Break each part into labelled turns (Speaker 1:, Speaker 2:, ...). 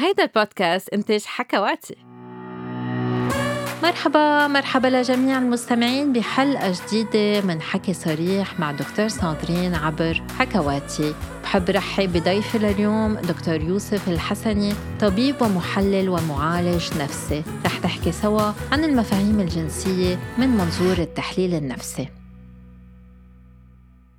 Speaker 1: هيدا البودكاست إنتاج حكواتي. مرحبا مرحبا لجميع المستمعين بحلقة جديدة من حكي صريح مع دكتور صادرين عبر حكواتي. بحب رحب بضيفي لليوم دكتور يوسف الحسني طبيب ومحلل ومعالج نفسي. رح نحكي سوا عن المفاهيم الجنسية من منظور التحليل النفسي.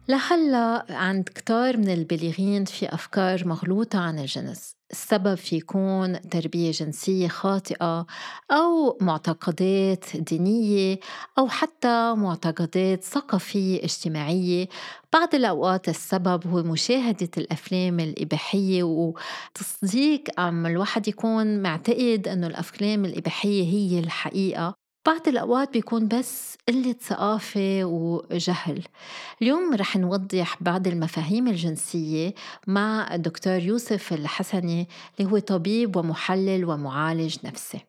Speaker 1: لهلا عند كتار من البالغين في أفكار مغلوطة عن الجنس. السبب في يكون تربية جنسية خاطئة أو معتقدات دينية أو حتى معتقدات ثقافية اجتماعية. بعض الأوقات السبب هو مشاهدة الأفلام الإباحية وتصديق أم الواحد يكون معتقد أنه الأفلام الإباحية هي الحقيقة. بعض الأوقات بيكون بس قلة ثقافة وجهل. اليوم رح نوضح بعض المفاهيم الجنسية مع الدكتور يوسف الحسني اللي هو طبيب ومحلل ومعالج نفسي.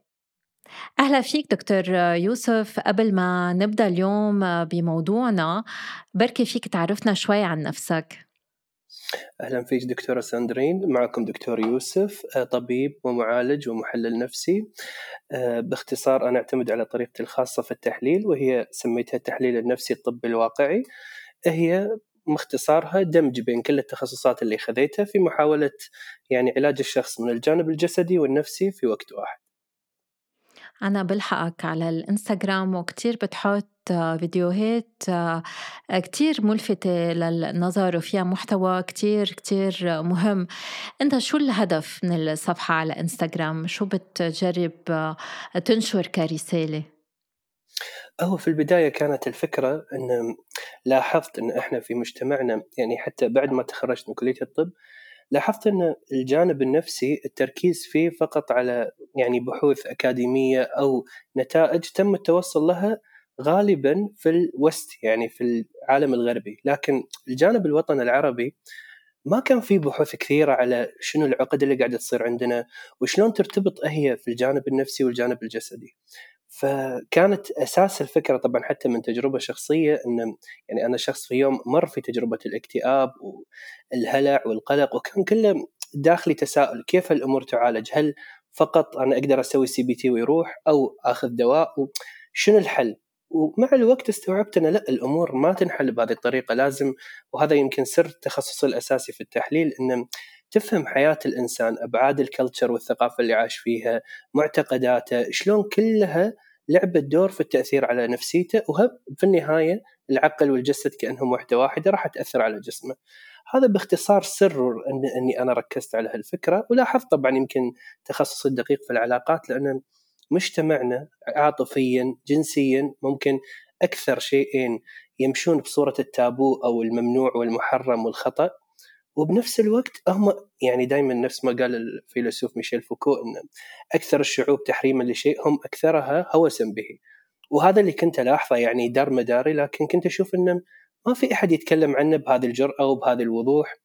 Speaker 1: أهلا فيك دكتور يوسف. قبل ما نبدأ اليوم بموضوعنا بركي فيك تعرفنا شوي عن نفسك.
Speaker 2: أهلا فيك دكتورة ساندرين معكم دكتور يوسف آه، طبيب ومعالج ومحلل نفسي. آه، باختصار أنا أعتمد على طريقتي الخاصة في التحليل وهي سميتها التحليل النفسي الطبي الواقعي. هي مختصارها دمج بين كل التخصصات اللي خذيتها في محاولة يعني علاج الشخص من الجانب الجسدي والنفسي في وقت واحد.
Speaker 1: أنا بلحقك على الإنستغرام وكتير بتحط فيديوهات كتير ملفتة للنظر وفيها محتوى كتير كتير مهم أنت شو الهدف من الصفحة على إنستغرام؟ شو بتجرب تنشر كرسالة؟
Speaker 2: هو في البداية كانت الفكرة أن لاحظت أن إحنا في مجتمعنا يعني حتى بعد ما تخرجت من كلية الطب لاحظت إن الجانب النفسي التركيز فيه فقط على يعني بحوث أكاديمية أو نتائج تم التوصل لها غالبا في الوست يعني في العالم الغربي. لكن الجانب الوطني العربي ما كان في بحوث كثيرة على شنو العقد اللي قاعدة تصير عندنا وشلون ترتبط هي في الجانب النفسي والجانب الجسدي. فكانت أساس الفكرة طبعا حتى من تجربة شخصية إن يعني أنا شخص في يوم مر في تجربة الاكتئاب والهلع والقلق وكان كله داخلي تساؤل كيف الأمور تعالج؟ هل فقط أنا أقدر أسوي CBT ويروح أو أخذ دواء شنو الحل؟ ومع الوقت استوعبت إن لا الأمور ما تنحل بهذه الطريقة لازم وهذا يمكن سر تخصصي الأساسي في التحليل إن تفهم حياة الإنسان أبعاد ال culture والثقافة اللي عاش فيها معتقداته شلون كلها لعبت دور في التأثير على نفسيته وفي النهاية العقل والجسد كأنهم وحدة واحدة راح تأثر على جسمه. هذا باختصار سر إن إني أنا ركزت على هالفكرة ولاحظت طبعا يمكن تخصصي الدقيق في العلاقات لأن مجتمعنا عاطفيا جنسيا ممكن أكثر شيئين يمشون بصورة التابو أو الممنوع والمحرم والخطأ. وبنفس الوقت هم يعني دائما نفس ما قال الفيلسوف ميشيل فوكو إن أكثر الشعوب تحريما لشيء هم أكثرها هوسا به. وهذا اللي كنت ألاحظه يعني دار مداري لكن كنت أشوف إنه ما في أحد يتكلم عنه بهذه الجرأة وبهذا الوضوح.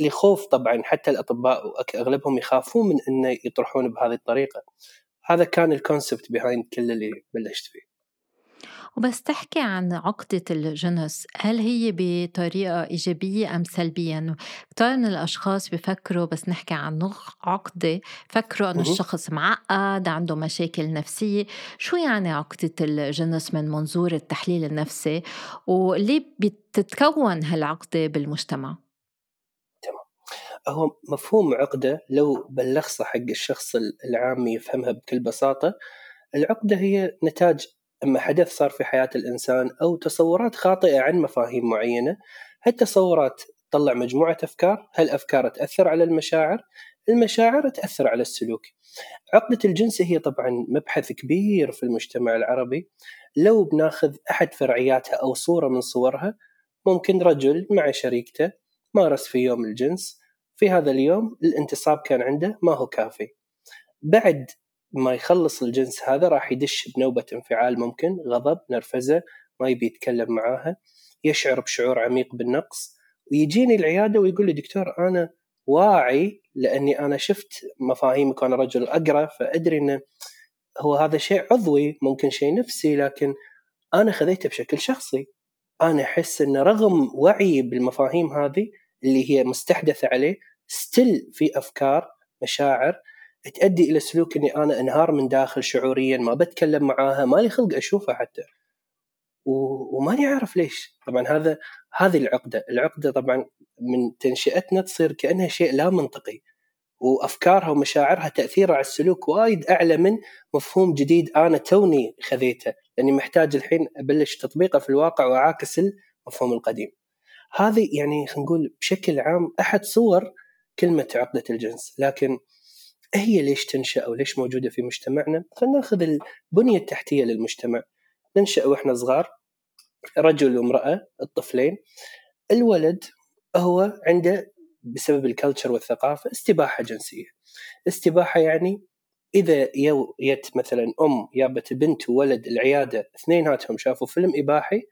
Speaker 2: لخوف طبعا حتى الأطباء اغلبهم يخافون من إنه يطرحون بهذه الطريقة. هذا كان ال concept behind كل اللي بلشت فيه.
Speaker 1: وبس تحكي عن عقدة الجنس هل هي بطريقة إيجابية أم سلبية؟ إنه كتير من الأشخاص بفكروا بس نحكي عن عقدة فكروا إنه الشخص معقد عنده مشاكل نفسية شو يعني عقدة الجنس من منظور التحليل النفسي وليه بتتكون هالعقدة بالمجتمع؟
Speaker 2: هو مفهوم عقدة لو بلخصه حق الشخص العامي يفهمها بكل بساطة العقدة هي نتاج أما حدث صار في حياة الإنسان أو تصورات خاطئة عن مفاهيم معينة هالتصورات تطلع مجموعة أفكار؟ هالافكار تأثر على المشاعر؟ المشاعر تأثر على السلوك. عقدة الجنس هي طبعا مبحث كبير في المجتمع العربي. لو بناخذ أحد فرعياتها أو صورة من صورها ممكن رجل مع شريكته مارس في يوم الجنس. في هذا اليوم الانتصاب كان عنده ما هو كافي. بعد ما يخلص الجنس هذا راح يدش بنوبة انفعال ممكن غضب نرفزة ما يبي يتكلم معاها يشعر بشعور عميق بالنقص. ويجيني العيادة ويقول لي دكتور أنا واعي لأني أنا شفت مفاهيمك وأنا رجل أقرأ فأدري أنه هو هذا شيء عضوي ممكن شيء نفسي لكن أنا خذيته بشكل شخصي. أنا أحس أنه رغم وعي بالمفاهيم هذه اللي هي مستحدثة عليه ستيل في أفكار مشاعر تؤدي إلى سلوك إني أنا أنهار من داخل شعوريا ما بتكلم معاها مالي خلق اشوفها حتى. وماني عارف ليش. طبعا هذا هذه العقدة. العقدة طبعا من تنشئتنا تصير كأنها شيء لا منطقي. وأفكارها ومشاعرها تأثيرها على السلوك وايد أعلى من مفهوم جديد أنا توني خذيته. لأني محتاج الحين أبلش تطبيقه في الواقع وأعاكس المفهوم القديم. هذه يعني خلينا نقول بشكل عام أحد صور كلمة عقدة الجنس، لكن هي ليش تنشأ أو ليش موجودة في مجتمعنا؟ خلينا ناخذ البنيه التحتيه للمجتمع. ننشأ وإحنا صغار رجل وامرأة الطفلين الولد هو عنده بسبب الكلتشر والثقافة استباحة جنسية. استباحة يعني إذا يت مثلا أم جابت بنت وولد العيادة اثنيناتهم شافوا فيلم إباحي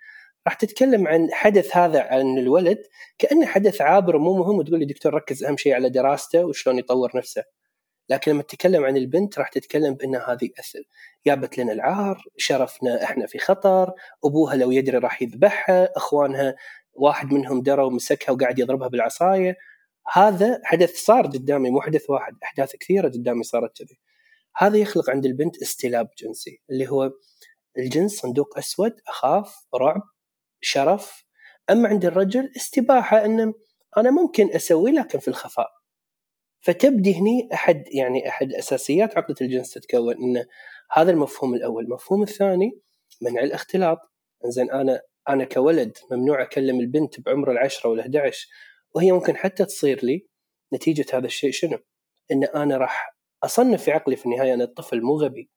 Speaker 2: راح تتكلم عن حدث هذا عن الولد كأنه حدث عابر ومو مهم وتقول لي دكتور ركز أهم شيء على دراسته وشلون يطور نفسه. لكن لما تتكلم عن البنت راح تتكلم بأن هذه أثر. جابت لنا العار شرفنا إحنا في خطر أبوها لو يدري راح يذبحها إخوانها واحد منهم درى ومسكها وقاعد يضربها بالعصاية. هذا حدث صار قدامي مو حدث واحد أحداث كثيرة قدامي صارت كذي. هذا يخلق عند البنت استلاب جنسي اللي هو الجنس صندوق أسود أخاف رعب شرف. أما عند الرجل استباحة ان أنا ممكن أسوي لكن في الخفاء. فتبدي هني أحد يعني أحد أساسيات عقدة الجنس تتكون إن هذا المفهوم الأول، المفهوم الثاني منع الاختلاط، زين أنا أنا كولد ممنوع أكلم البنت بعمر العشرة ولا 11 وهي ممكن حتى تصير لي نتيجة هذا الشيء شنو؟ إن أنا راح أصنف في عقلي في النهاية أنا الطفل مو غبي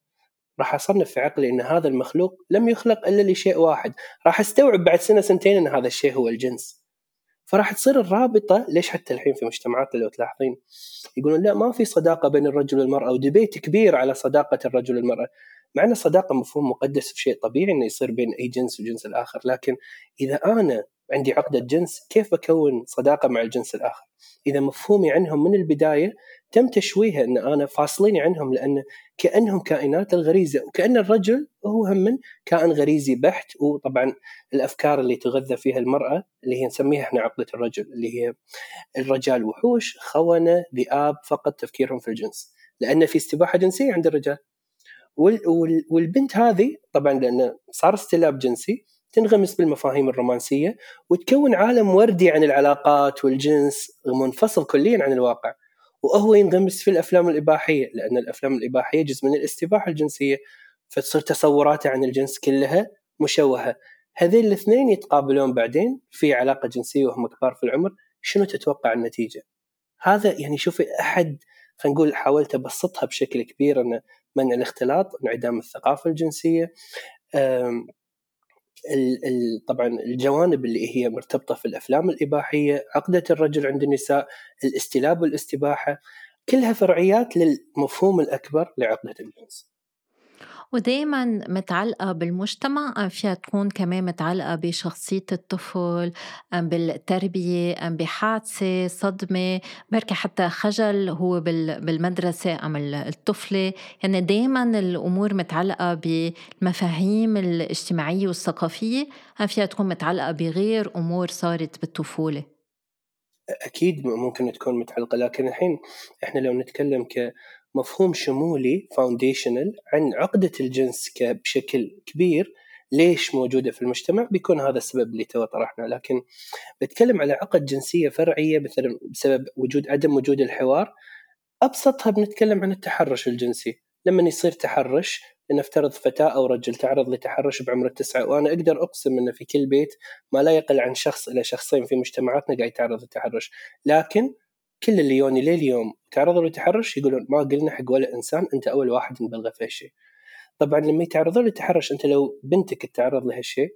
Speaker 2: راح أصنف في عقلي إن هذا المخلوق لم يخلق إلا لشيء واحد، راح أستوعب بعد سنة سنتين إن هذا الشيء هو الجنس. فراح تصير الرابطة ليش حتى الحين في مجتمعاتنا لو تلاحظين يقولون لا ما في صداقة بين الرجل والمرأة وديبيت كبير على صداقة الرجل والمرأة مع إن الصداقة مفهوم مقدس في شيء طبيعي إنه يصير بين أي جنس وجنس الآخر لكن إذا أنا عندي عقدة جنس كيف بكون صداقة مع الجنس الآخر؟ إذا مفهومي عنهم من البداية تم تشويهه أن أنا فاصليني عنهم لأن كأنهم كائنات الغريزة وكأن الرجل هو هم كائن غريزي بحت وطبعا الأفكار اللي تغذى فيها المرأة اللي هي نسميها إحنا عقده الرجل اللي هي الرجال وحوش خونة ذئاب فقط تفكيرهم في الجنس لأن في استباحة جنسية عند الرجال. والبنت هذه طبعا لأن صار استلاب جنسي تنغمس بالمفاهيم الرومانسية وتكون عالم وردي عن العلاقات والجنس منفصل كليا عن الواقع. وهو ينغمس في الأفلام الإباحية لأن الأفلام الإباحية جزء من الاستباحة الجنسية فتصير تصوراته عن الجنس كلها مشوهة. هذين الاثنين يتقابلون بعدين في علاقة جنسية وهم كبار في العمر شنو تتوقع النتيجة؟ هذا يعني شوفي أحد خلينا نقول حاولت أبسطها بشكل كبير ان منع الاختلاط انعدام الثقافة الجنسية طبعا الجوانب اللي هي مرتبطة في الأفلام الإباحية، عقدة الرجل عند النساء، الاستلاب والاستباحة، كلها فرعيات للمفهوم الأكبر لعقدة الجنس.
Speaker 1: ودايما متعلقة بالمجتمع أم فيها تكون كمان متعلقة بشخصية الطفل أم بالتربية أم بحادثة صدمة بركي حتى خجل هو بالمدرسة أم الطفلة. يعني دايما الأمور متعلقة بالمفاهيم الاجتماعية والثقافية أم فيها تكون متعلقة بغير أمور صارت بالطفولة.
Speaker 2: أكيد ممكن تكون متعلقة لكن الحين إحنا لو نتكلم ك مفهوم شمولي foundational عن عقدة الجنس بشكل كبير ليش موجودة في المجتمع؟ بيكون هذا السبب اللي تو طرحنا. لكن بتكلم على عقد جنسية فرعية مثلا بسبب وجود عدم وجود الحوار أبسطها بنتكلم عن التحرش الجنسي. لما يصير تحرش لنفترض فتاة أو رجل تعرض لتحرش بعمر التسعة وأنا أقدر أقسم أن في كل بيت ما لا يقل عن شخص إلى شخصين في مجتمعاتنا قاعد يتعرض للتحرش. لكن كل اللي يوني لليوم تعرضوا للتحرش يقولون ما قلنا حق ولا إنسان أنت أول واحد نبلغه في هالشيء. طبعا لما يتعرضون للتحرش أنت لو بنتك تتعرض لهالشيء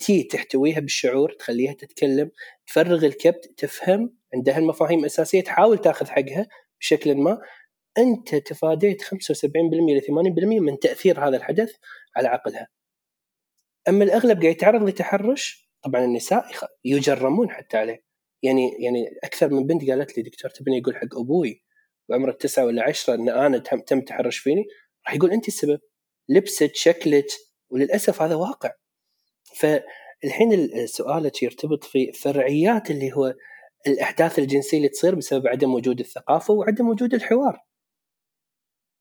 Speaker 2: تي تحتويها بالشعور تخليها تتكلم تفرغ الكبت تفهم عندها المفاهيم الأساسية تحاول تاخذ حقها بشكل ما أنت تفاديت 75% ل 80% من تأثير هذا الحدث على عقلها. أما الأغلب قاعد يتعرض لتحرش طبعا النساء يجرمون حتى عليه يعني يعني أكثر من بنت قالت لي دكتور تبني يقول حق أبوي بعمر التسعه ولا عشرة إن أنا تم تحرش فيني؟ راح يقول انت السبب لبست شكلك وللأسف هذا واقع. فالحين سؤالك يرتبط في فرعيات اللي هو الأحداث الجنسية اللي تصير بسبب عدم وجود الثقافة وعدم وجود الحوار.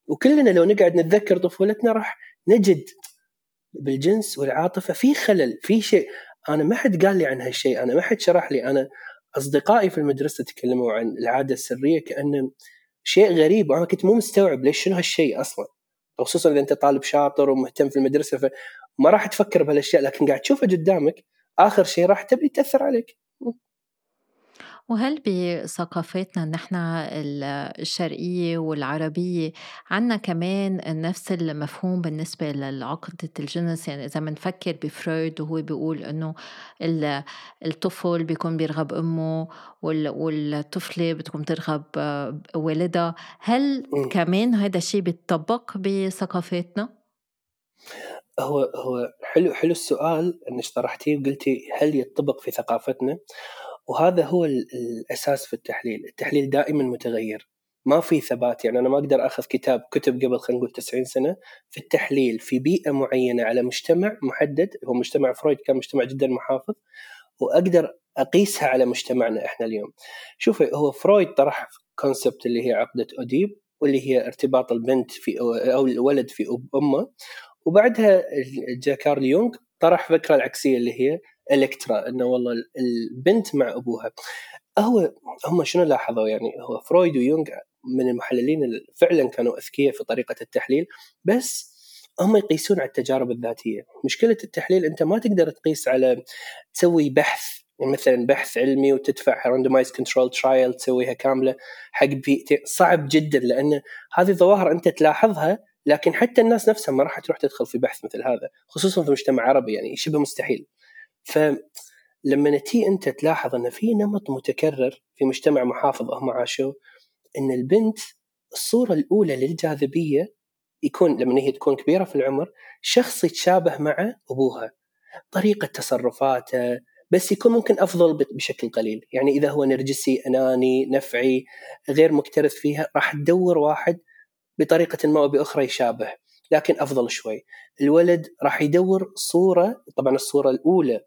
Speaker 2: وكلنا لو نقعد نتذكر طفولتنا راح نجد بالجنس والعاطفة في خلل في شيء. أنا ما حد قال لي عن هالشيء أنا ما حد شرح لي أنا أصدقائي في المدرسة تكلموا عن العادة السرية كأنه شيء غريب وأنا كنت مو مستوعب ليش شنو هالشيء أصلا. خصوصا إذا أنت طالب شاطر ومهتم في المدرسة فما راح تفكر بهالأشياء لكن قاعد تشوفها قدامك آخر شيء راح تبي تأثر عليك.
Speaker 1: وهل بثقافتنا نحن الشرقية والعربية عنا كمان نفس المفهوم بالنسبة لعقدة الجنس يعني إذا بنفكر بفرويد وهو بيقول إنه الطفل بيكون بيرغب أمه والطفلة بتكون ترغب والدها هل كمان هذا الشيء بيتطبق بثقافتنا؟
Speaker 2: هو هو حلو حلو السؤال إنك طرحتيه وقلتي هل يطبق في ثقافتنا؟ وهذا هو الأساس في التحليل، التحليل دائما متغير. ما في ثبات. يعني أنا ما أقدر أخذ كتاب كتب قبل خلينا نقول 90 سنة في التحليل في بيئة معينة على مجتمع محدد. هو مجتمع فرويد كان مجتمع جدا محافظ. وأقدر أقيسها على مجتمعنا إحنا اليوم. شوفي هو فرويد طرح concept اللي هي عقدة أوديب واللي هي ارتباط البنت في أو الولد في أمه. وبعدها جاء كارل يونغ طرح فكرة العكسية اللي هي إلكترا إنه والله البنت مع أبوها. هو هم شنو لاحظوا؟ يعني هو فرويد ويونغ من المحللين اللي فعلا كانوا أذكياء في طريقة التحليل بس هم يقيسون على التجارب الذاتية. مشكلة التحليل أنت ما تقدر تقيس على تسوي بحث يعني مثلا بحث علمي وتدفع randomized control trial تسويها كاملة حق بيئتين. صعب جدا لأن هذه ظواهر أنت تلاحظها لكن حتى الناس نفسها ما راح تروح تدخل في بحث مثل هذا خصوصا في مجتمع عربي يعني شبه مستحيل. فلما تي أنت تلاحظ أن في نمط متكرر في مجتمع محافظ هم عاشوا أن البنت الصورة الأولى للجاذبية يكون لما هي تكون كبيرة في العمر شخص يتشابه مع أبوها طريقة تصرفاته بس يكون ممكن أفضل بشكل قليل. يعني إذا هو نرجسي أناني نفعي غير مكترث فيها راح تدور واحد بطريقة ما أو بأخرى يشابه لكن أفضل شوي. الولد راح يدور صورة طبعا الصورة الأولى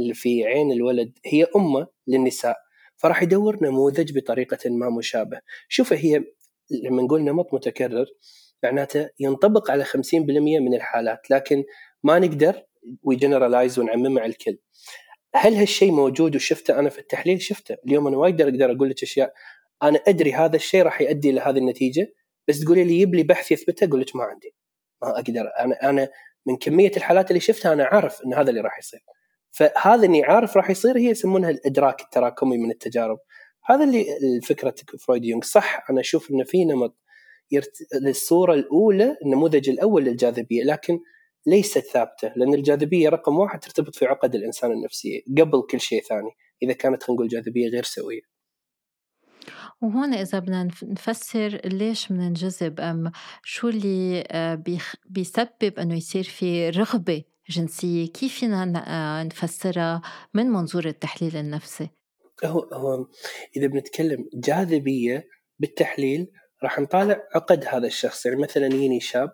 Speaker 2: اللي في عين الولد هي أمة للنساء فراح يدور نموذج بطريقة ما مشابه. شوف هي لما نقول نمط متكرر معناته ينطبق على 50% من الحالات لكن ما نقدر وجنرالايز ونعممه على الكل. هل هالشيء موجود وشفته أنا في التحليل؟ شفته. اليوم أنا وايد أقدر أقول لك أشياء. أنا أدري هذا الشيء راح يؤدي إلى هذه النتيجة بس تقولي لي يجيب لي بحث يثبته أقول لك ما عندي. ما أقدر. أنا أنا من كمية الحالات اللي شفتها أنا عارف إن هذا اللي راح يصير. فهذا اني عارف راح يصير هي يسمونها الإدراك التراكمي من التجارب. هذا اللي فكره فرويد يونغ. صح أنا أشوف انه في نمط يرت... للصورة الأولى النموذج الأول للجاذبية لكن ليست ثابتة لأن الجاذبية رقم واحد ترتبط في عقد الإنسان النفسية قبل كل شيء ثاني إذا كانت خلينا نقول جاذبية غير سوية.
Speaker 1: وهون إذا بدنا نفسر ليش بننجذب أم شو اللي آه، بيسبب إنه يصير في رغبة جنسية كيف فينا آه، نفسرها من منظور التحليل النفسي؟
Speaker 2: هو هو إذا بنتكلم جاذبية بالتحليل راح نطالع عقد هذا الشخص. يعني مثلا يجيني شاب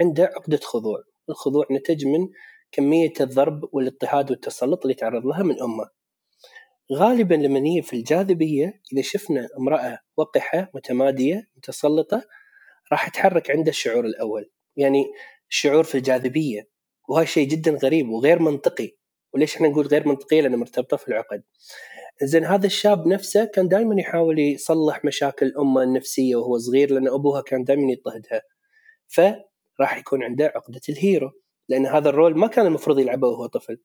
Speaker 2: عنده عقدة خضوع. الخضوع نتج من كمية الضرب والاضطهاد والتسلط اللي تعرض لها من أمه. غالبا لما هي في الجاذبية إذا شفنا امرأة وقحة متمادية متسلطة راح تحرك عنده الشعور الأول. يعني الشعور في الجاذبية. وهذا شيء جدا غريب وغير منطقي. وليش إحنا نقول غير منطقية؟ لأنه مرتبطة في العقد. زين هذا الشاب نفسه كان دائما يحاول يصلح مشاكل امه النفسية وهو صغير لأن أبوها كان دائما يضطهدها. فراح يكون عنده عقدة ال hero لأن هذا ال role ما كان المفروض يلعبه وهو طفل.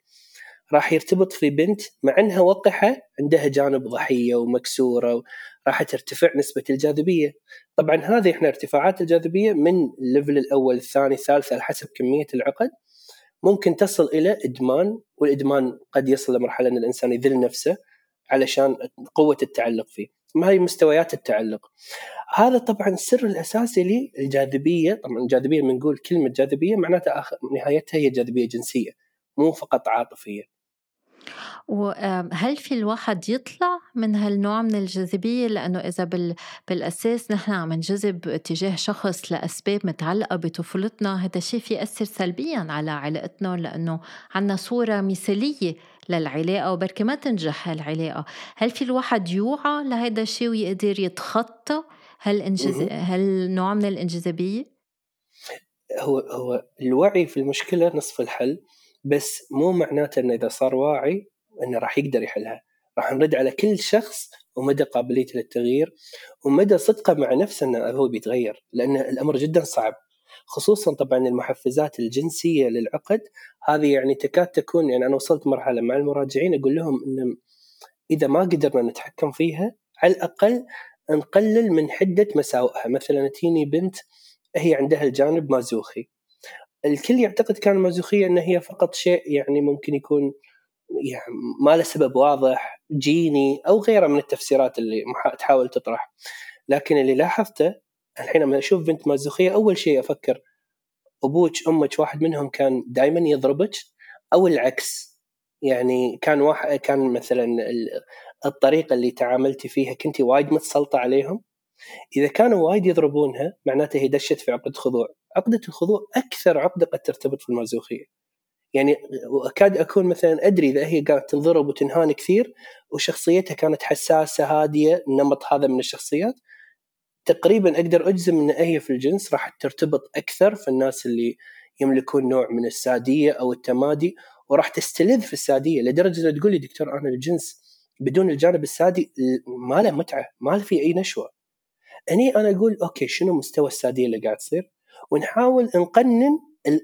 Speaker 2: راح يرتبط في بنت مع انها وقحة عندها جانب ضحية ومكسورة راح ترتفع نسبة الجاذبية. طبعا هذه إحنا ارتفاعات الجاذبية من ال level الأول الثاني الثالث على حسب كمية العقد ممكن تصل إلى إدمان والإدمان قد يصل لمرحله إن الإنسان يذل نفسه علشان قوة التعلق فيه. ما هي مستويات التعلق. هذا طبعا السر الأساسي للجاذبية. طبعا الجاذبية من نقول كلمة جاذبية معناتها نهايتها هي جاذبية جنسية مو فقط عاطفية.
Speaker 1: وهل في الواحد يطلع من هالنوع من الجاذبية؟ لأنه إذا بال... بالأساس نحن عم نجذب تجاه شخص لأسباب متعلقة بطفولتنا هذا الشيء في يأثر سلبيا على علاقتنا لأنه عنا صورة مثالية للعلاقة وبركي ما تنجح هالعلاقة. هل في الواحد يوعى لهيدا الشيء ويقدر يتخطى هالانجز... هالنوع من الانجذابية؟
Speaker 2: هو هو الوعي في المشكلة نصف الحل. بس مو معناته إنه إذا صار واعي إنه راح يقدر يحلها. راح نرد على كل شخص ومدى قابليته للتغيير ومدى صدقه مع نفسه إنه هو بيتغير لأن الأمر جدا صعب. خصوصا طبعا المحفزات الجنسية للعقد هذه يعني تكاد تكون يعني أنا وصلت مرحلة مع المراجعين أقول لهم إن إذا ما قدرنا نتحكم فيها على الأقل نقلل من حدة مساوئها. مثلا تيني بنت هي عندها الجانب مازوخي. الكل يعتقد كان المازوخيه إن هي فقط شيء يعني ممكن يكون يعني ما له سبب واضح جيني أو غيره من التفسيرات اللي تحاول تطرح. لكن اللي لاحظته الحين لما أشوف بنت مازوخية أول شيء أفكر أبوك أمك واحد منهم كان دائما يضربك أو العكس. يعني كان واحد كان مثلا الطريقة اللي تعاملتي فيها كنت وايد متسلطة عليهم؟ إذا كانوا وايد يضربونها معناته هي دشت في عقدة خضوع. عقدة الخضوع أكثر عقدة قد ترتبط في المازوخية. يعني أكاد أكون مثلا أدري إذا هي قاعدة تنضرب وتنهان كثير وشخصيتها كانت حساسة هادية النمط هذا من الشخصيات تقريبا أقدر أجزم إن هي في الجنس راح ترتبط أكثر في الناس اللي يملكون نوع من السادية أو التمادي وراح تستلذ في السادية لدرجة إنه تقول لي دكتور أنا الجنس بدون الجانب السادي ما له متعة ما في أي نشوة. هني أنا أقول أوكي شنو مستوى السادية اللي قاعد تصير؟ ونحاول نقنن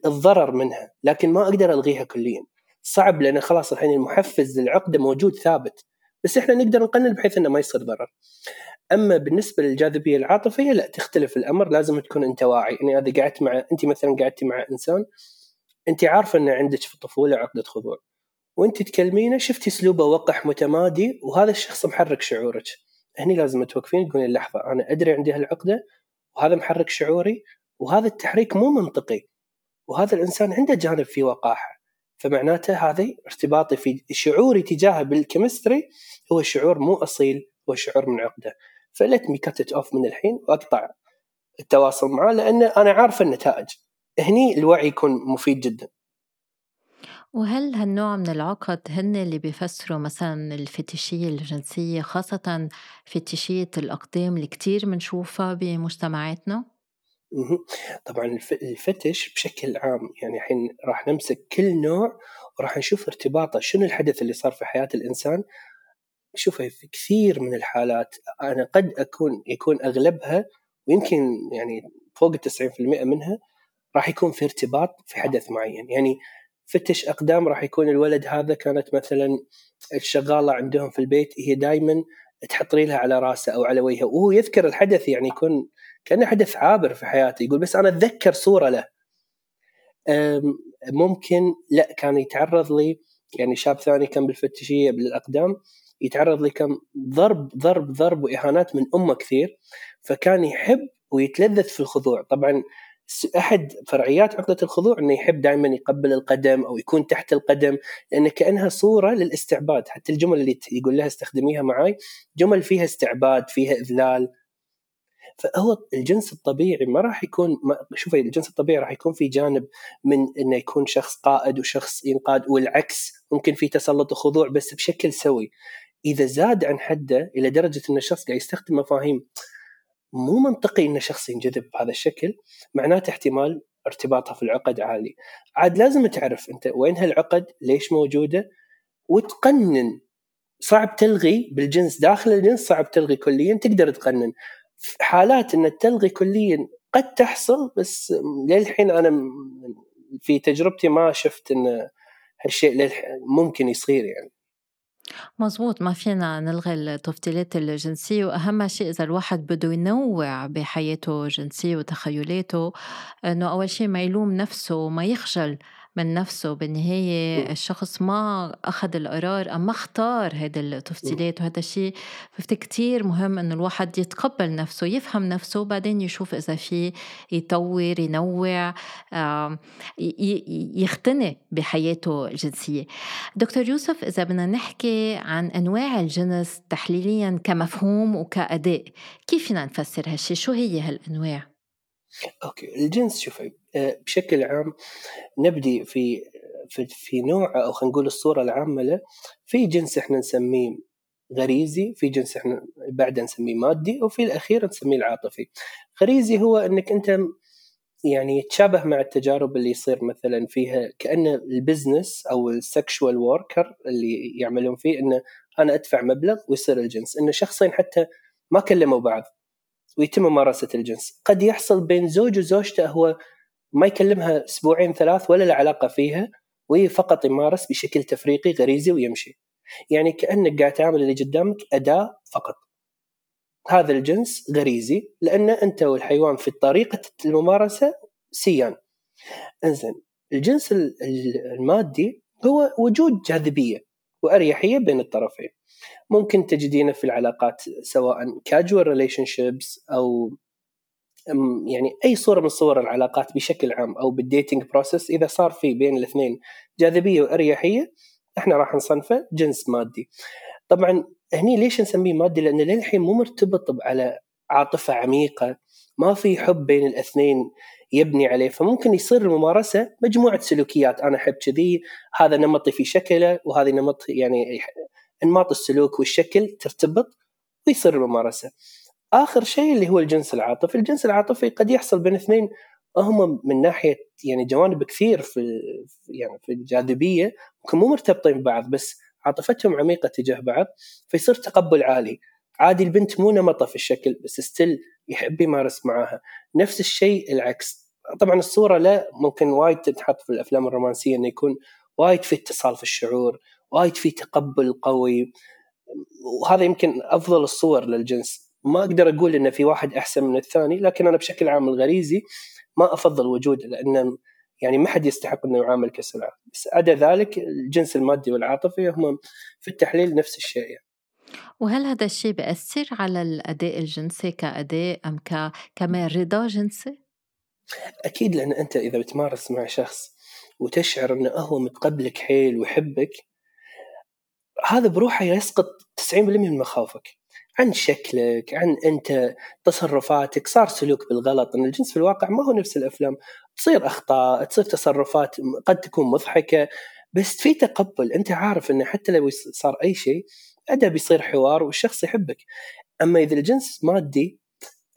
Speaker 2: الضرر منها لكن ما أقدر ألغيها كليا. صعب لأن خلاص الحين المحفز للعقده موجود ثابت. بس إحنا نقدر نقنن بحيث إنه ما يصير ضرر. أما بالنسبة للجاذبية العاطفية لا تختلف الأمر. لازم تكون أنت واعي. يعني إذا قعدت مع أنت مثلا قعدتي مع إنسان أنت عارفة ان عندك في الطفوله عقدة خضوع. وأنت تكلمينه شفتي أسلوبه وقح متمادي وهذا الشخص محرك شعورك. هني لازم توقفين تقولين لحظة أنا أدري عندي هالعقدة وهذا محرك شعوري وهذا التحريك مو منطقي. وهذا الإنسان عنده جانب فيه وقاحة. فمعناته هذا ارتباطي في شعوري تجاهه بال chemistry هو شعور مو أصيل هو شعور من عقدة. ف let me cut off من الحين وأقطع التواصل معه لأن أنا عارف النتائج. هني الوعي يكون مفيد جدا.
Speaker 1: وهل هالنوع من العقد هن اللي بيفسروا مثلا الفتشية الجنسية خاصة فتشية الأقدام اللي كتير بنشوفها بمجتمعاتنا؟
Speaker 2: طبعا الفتش بشكل عام يعني الحين راح نمسك كل نوع وراح نشوف ارتباطه شنو الحدث اللي صار في حياة الإنسان شوفي في كثير من الحالات أنا قد أكون يكون أغلبها ويمكن يعني فوق في المئة منها راح يكون في ارتباط في حدث معين يعني فتش أقدام راح يكون الولد هذا كانت مثلا الشغالة عندهم في البيت هي دائما تحط ريلها على راسه أو على وجهه وهو يذكر الحدث يعني يكون كأنه حدث عابر في حياته يقول بس أنا أتذكر صورة له. ممكن لا كان يتعرض لي يعني شاب ثاني كان بالفتشية بالأقدام يتعرض لكم ضرب ضرب ضرب وإهانات من أمه كثير فكان يحب ويتلذذ في الخضوع. طبعا أحد فرعيات عقدة الخضوع إنه يحب دائما يقبل القدم أو يكون تحت القدم لأن كأنها صورة للاستعباد. حتى الجمل اللي يقول لها استخدميها معي جمل فيها استعباد فيها إذلال. فهو الجنس الطبيعي ما راح يكون شوفي الجنس الطبيعي راح يكون في جانب من إنه يكون شخص قائد وشخص ينقاد والعكس ممكن في تسلط وخضوع بس بشكل سوي. إذا زاد عن حده إلى درجة إن الشخص قاعد يستخدم مفاهيم مو منطقي إن شخص ينجذب بهذا الشكل معناته احتمال ارتباطها في العقد عالي. عاد لازم تعرف أنت وين هالعقد ليش موجودة وتقنن. صعب تلغي بالجنس داخل الجنس صعب تلغي كليا تقدر تقنن. حالات إن تلغي كليا قد تحصل بس للحين أنا في تجربتي ما شفت إن هالشيء ممكن يصير يعني.
Speaker 1: مزبوط ما فينا نلغي التفضيلات الجنسية وأهم شيء إذا الواحد بده ينوع بحياته الجنسية وتخيلاته إنه أول شيء ما يلوم نفسه وما يخجل. من نفسه بالنهاية الشخص ما أخذ القرار أم ما اختار هيدي التفصيلات وهذا الشيء بفتكر كتير مهم إنه الواحد يتقبل نفسه يفهم نفسه وبعدين يشوف إذا في يطور ينوع يختني بحياته الجنسية. دكتور يوسف إذا بدنا نحكي عن أنواع الجنس تحليليا كمفهوم وكأداء كيف فينا نفسر هالشيء شو هي هالأنواع؟
Speaker 2: Okay. الجنس شوفي آه، بشكل عام نبدي في في, في نوع أو خلينا نقول الصورة العامة له في جنس إحنا نسميه غريزي في جنس إحنا بعد نسميه مادي وفي الأخير نسميه العاطفي. غريزي هو إنك أنت يعني يتشابه مع التجارب اللي يصير مثلا فيها كأن ال business أو ال sexual worker اللي يعملون فيه إنه أنا أدفع مبلغ ويصير الجنس. انه شخصين حتى ما كلموا بعض. ويتم ممارسة الجنس. قد يحصل بين زوج وزوجته هو ما يكلمها أسبوعين ثلاث ولا له علاقة فيها وهي فقط يمارس بشكل تفريقي غريزي ويمشي. يعني كأنك قاعد تعامل اللي قدامك أداة فقط. هذا الجنس غريزي لأن أنت والحيوان في طريقة الممارسة سيان. إنزين الجنس المادي هو وجود جاذبية. وأريحية بين الطرفين. ممكن تجدينه في العلاقات سواء casual relationships أو يعني أي صورة من صور العلاقات بشكل عام أو بال dating process إذا صار في بين الاثنين جاذبية وأريحية إحنا راح نصنفه جنس مادي. طبعا هني ليش نسميه مادي؟ لأن للحين مو مرتبط على عاطفة عميقة ما في حب بين الاثنين يبني عليه. فممكن يصير الممارسة مجموعة سلوكيات. أنا أحب كذي هذا نمطي في شكله وهذا نمط يعني أنماط السلوك والشكل ترتبط ويصير الممارسة. آخر شيء اللي هو الجنس العاطفي. الجنس العاطفي قد يحصل بين اثنين هم من ناحية يعني جوانب كثير في يعني في الجاذبية ممكن مو مرتبطين ببعض بس عاطفتهم عميقة تجاه بعض فيصير تقبل عالي. عادي البنت مو نمطة في الشكل بس ستيل يحب يمارس معاها. نفس الشيء العكس. طبعا الصورة لا ممكن وايد تنحط في الأفلام الرومانسية إنه يكون وايد في اتصال في الشعور وايد في تقبل قوي. وهذا يمكن أفضل الصور للجنس. ما أقدر أقول إن في واحد أحسن من الثاني لكن أنا بشكل عام الغريزي ما أفضل وجوده لأن يعني ما حد يستحق إنه يعامل كسلعة. بس عدا ذلك الجنس المادي والعاطفي هم في التحليل نفس الشيء يعني.
Speaker 1: وهل هذا الشيء بيأثر على الأداء الجنسي كأداء أم ك... كمان رضا جنسي؟
Speaker 2: أكيد لأن أنت إذا بتمارس مع شخص وتشعر أنه هو متقبلك حيل ويحبك هذا بروحه يسقط 90% من مخاوفك عن شكلك عن أنت تصرفاتك صار سلوك بالغلط إن الجنس في الواقع ما هو نفس الأفلام تصير أخطاء تصير تصرفات قد تكون مضحكة بس في تقبل أنت عارف إنه حتى لو صار أي شيء ادى بيصير حوار والشخص يحبك. أما إذا الجنس مادي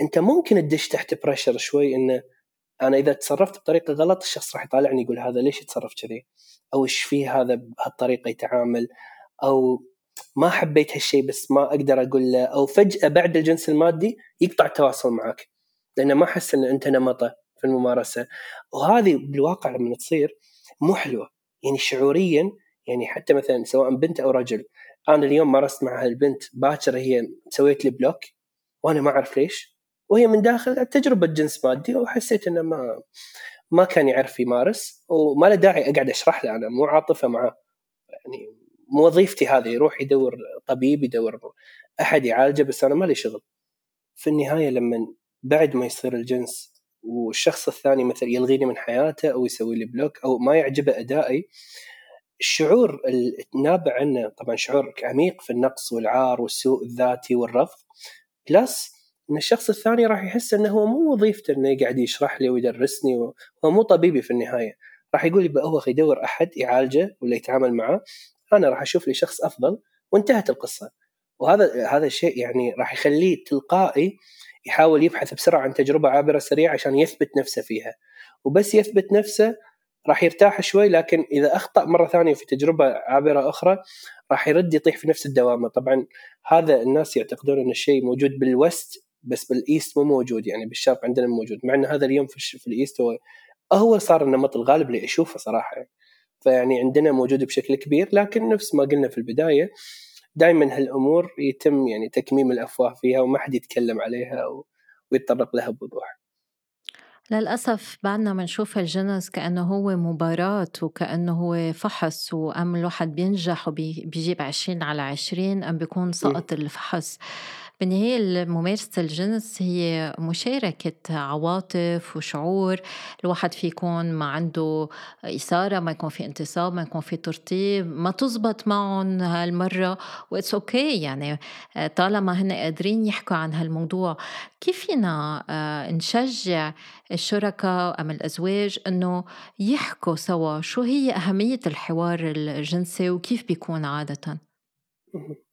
Speaker 2: أنت ممكن تدش تحت بريشر شوي إنه أنا إذا تصرفت بطريقة غلط الشخص راح يطالعني يقول هذا ليش يتصرف كذي؟ أو إيش فيه هذا بهالطريقة يتعامل؟ أو ما حبيت هالشيء بس ما أقدر أقول له. أو فجأة بعد الجنس المادي يقطع التواصل معك لأنه ما حس إن أنت نمطه في الممارسة. وهذه بالواقع لما تصير مو حلوة. يعني شعوريا يعني حتى مثلا سواء بنت أو رجل أنا اليوم مارست مع هالبنت باكر هي سويت لي block وأنا ما أعرف ليش. وهي من داخل تجربة جنس مادي وحسيت إنه ما ما كان يعرف يمارس وما له داعي أقعد أشرح له أنا مو عاطفة معه. يعني مو وظيفتي هذه يروح يدور طبيب يدور أحد يعالجه بس أنا مالي شغل. في النهاية لما بعد ما يصير الجنس والشخص الثاني مثلا يلغيني من حياته أو يسوي لي block أو ما يعجبه أدائي الشعور النابع عنه طبعا شعور عميق في النقص والعار والسوء الذاتي والرفض بلس إن الشخص الثاني راح يحس إنه هو مو وظيفته إنه يقعد يشرح لي ويدرسني وهو مو طبيبي في النهاية. راح يقول يبقى هو يدور أحد يعالجه ولا يتعامل معه أنا راح أشوف لي شخص أفضل وانتهت القصة. وهذا هذا الشيء يعني راح يخليه تلقائي يحاول يبحث بسرعة عن تجربة عابرة سريعة عشان يثبت نفسه فيها. وبس يثبت نفسه راح يرتاح شوي لكن إذا أخطأ مرة ثانية في تجربة عابرة أخرى راح يرد يطيح في نفس الدوامة طبعا هذا الناس يعتقدون إن الشيء موجود بال West بس بال East مو موجود يعني بالشرق عندنا موجود مع إن هذا اليوم في, في ال East هو هو صار النمط الغالب اللي أشوفه صراحة يعني. فيعني عندنا موجوده بشكل كبير لكن نفس ما قلنا في البداية دائما هالأمور يتم يعني تكميم الأفواه فيها وما حد يتكلم عليها ويتطرق لها بوضوح.
Speaker 1: للأسف بعدنا بنشوف الجنس كأنه هو مباراة وكأنه هو فحص وأم الواحد بينجح وبيجيب عشرين على عشرين أم بيكون سقط الفحص. بالنهاية ممارسة الجنس هي مشاركة عواطف وشعور الواحد في يكون ما عنده إثارة ما يكون في انتصاب ما يكون في ترطيب ما تزبط معهم هالمرة وإتس أوكي okay يعني طالما هن قادرين يحكوا عن هالموضوع كيف فينا آه، نشجع الشركاء أم الأزواج إنه يحكوا سوا شو هي أهمية الحوار الجنسي وكيف بيكون عادةً؟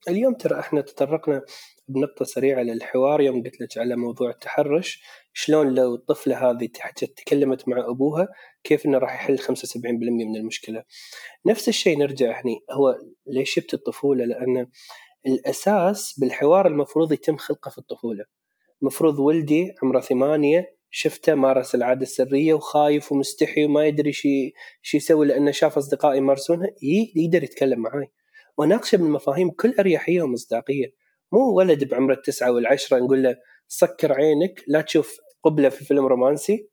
Speaker 2: اليوم ترى إحنا تطرقنا بنقطة سريعة للحوار يوم قلت لك على موضوع التحرش شلون لو الطفلة هذه تكلمت مع أبوها كيف إنه راح يحل 75% من المشكلة؟ نفس الشيء نرجع هني هو ليش جبت الطفولة؟ لأن الأساس بالحوار المفروض يتم خلقه في الطفولة. المفروض ولدي عمره ثمانية شفته مارس العادة السرية وخايف ومستحي وما يدري شي شي يسوي لأنه شاف أصدقائي يمارسونها يقدر يتكلم معاي. وناقشه بالمفاهيم بكل أريحية ومصداقية. مو ولد بعمر التسعة والعشرة نقول له سكر عينك لا تشوف قبلة في فيلم رومانسي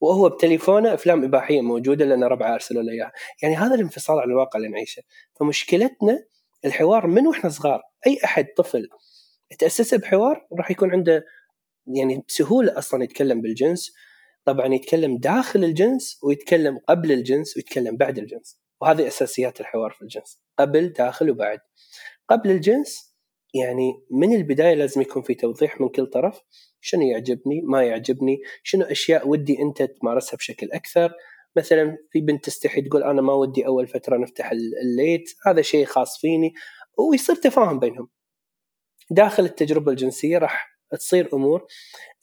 Speaker 2: وهو بتليفونه أفلام إباحية موجودة لأن ربعه أرسلوا له إياها، يعني هذا الانفصال عن الواقع اللي نعيشه، فمشكلتنا الحوار من وإحنا صغار، أي أحد طفل تاسس بحوار راح يكون عنده يعني بسهوله أصلا يتكلم بالجنس، طبعا يتكلم داخل الجنس ويتكلم قبل الجنس ويتكلم بعد الجنس، وهذه أساسيات الحوار في الجنس. قبل داخل وبعد. قبل الجنس يعني من البداية لازم يكون في توضيح من كل طرف. شنو يعجبني؟ ما يعجبني؟ شنو أشياء ودي أنت تمارسها بشكل أكثر؟ مثلا في بنت تستحي تقول أنا ما ودي أول فترة نفتح الليت هذا شيء خاص فيني. ويصير تفاهم بينهم. داخل التجربة الجنسية راح تصير أمور.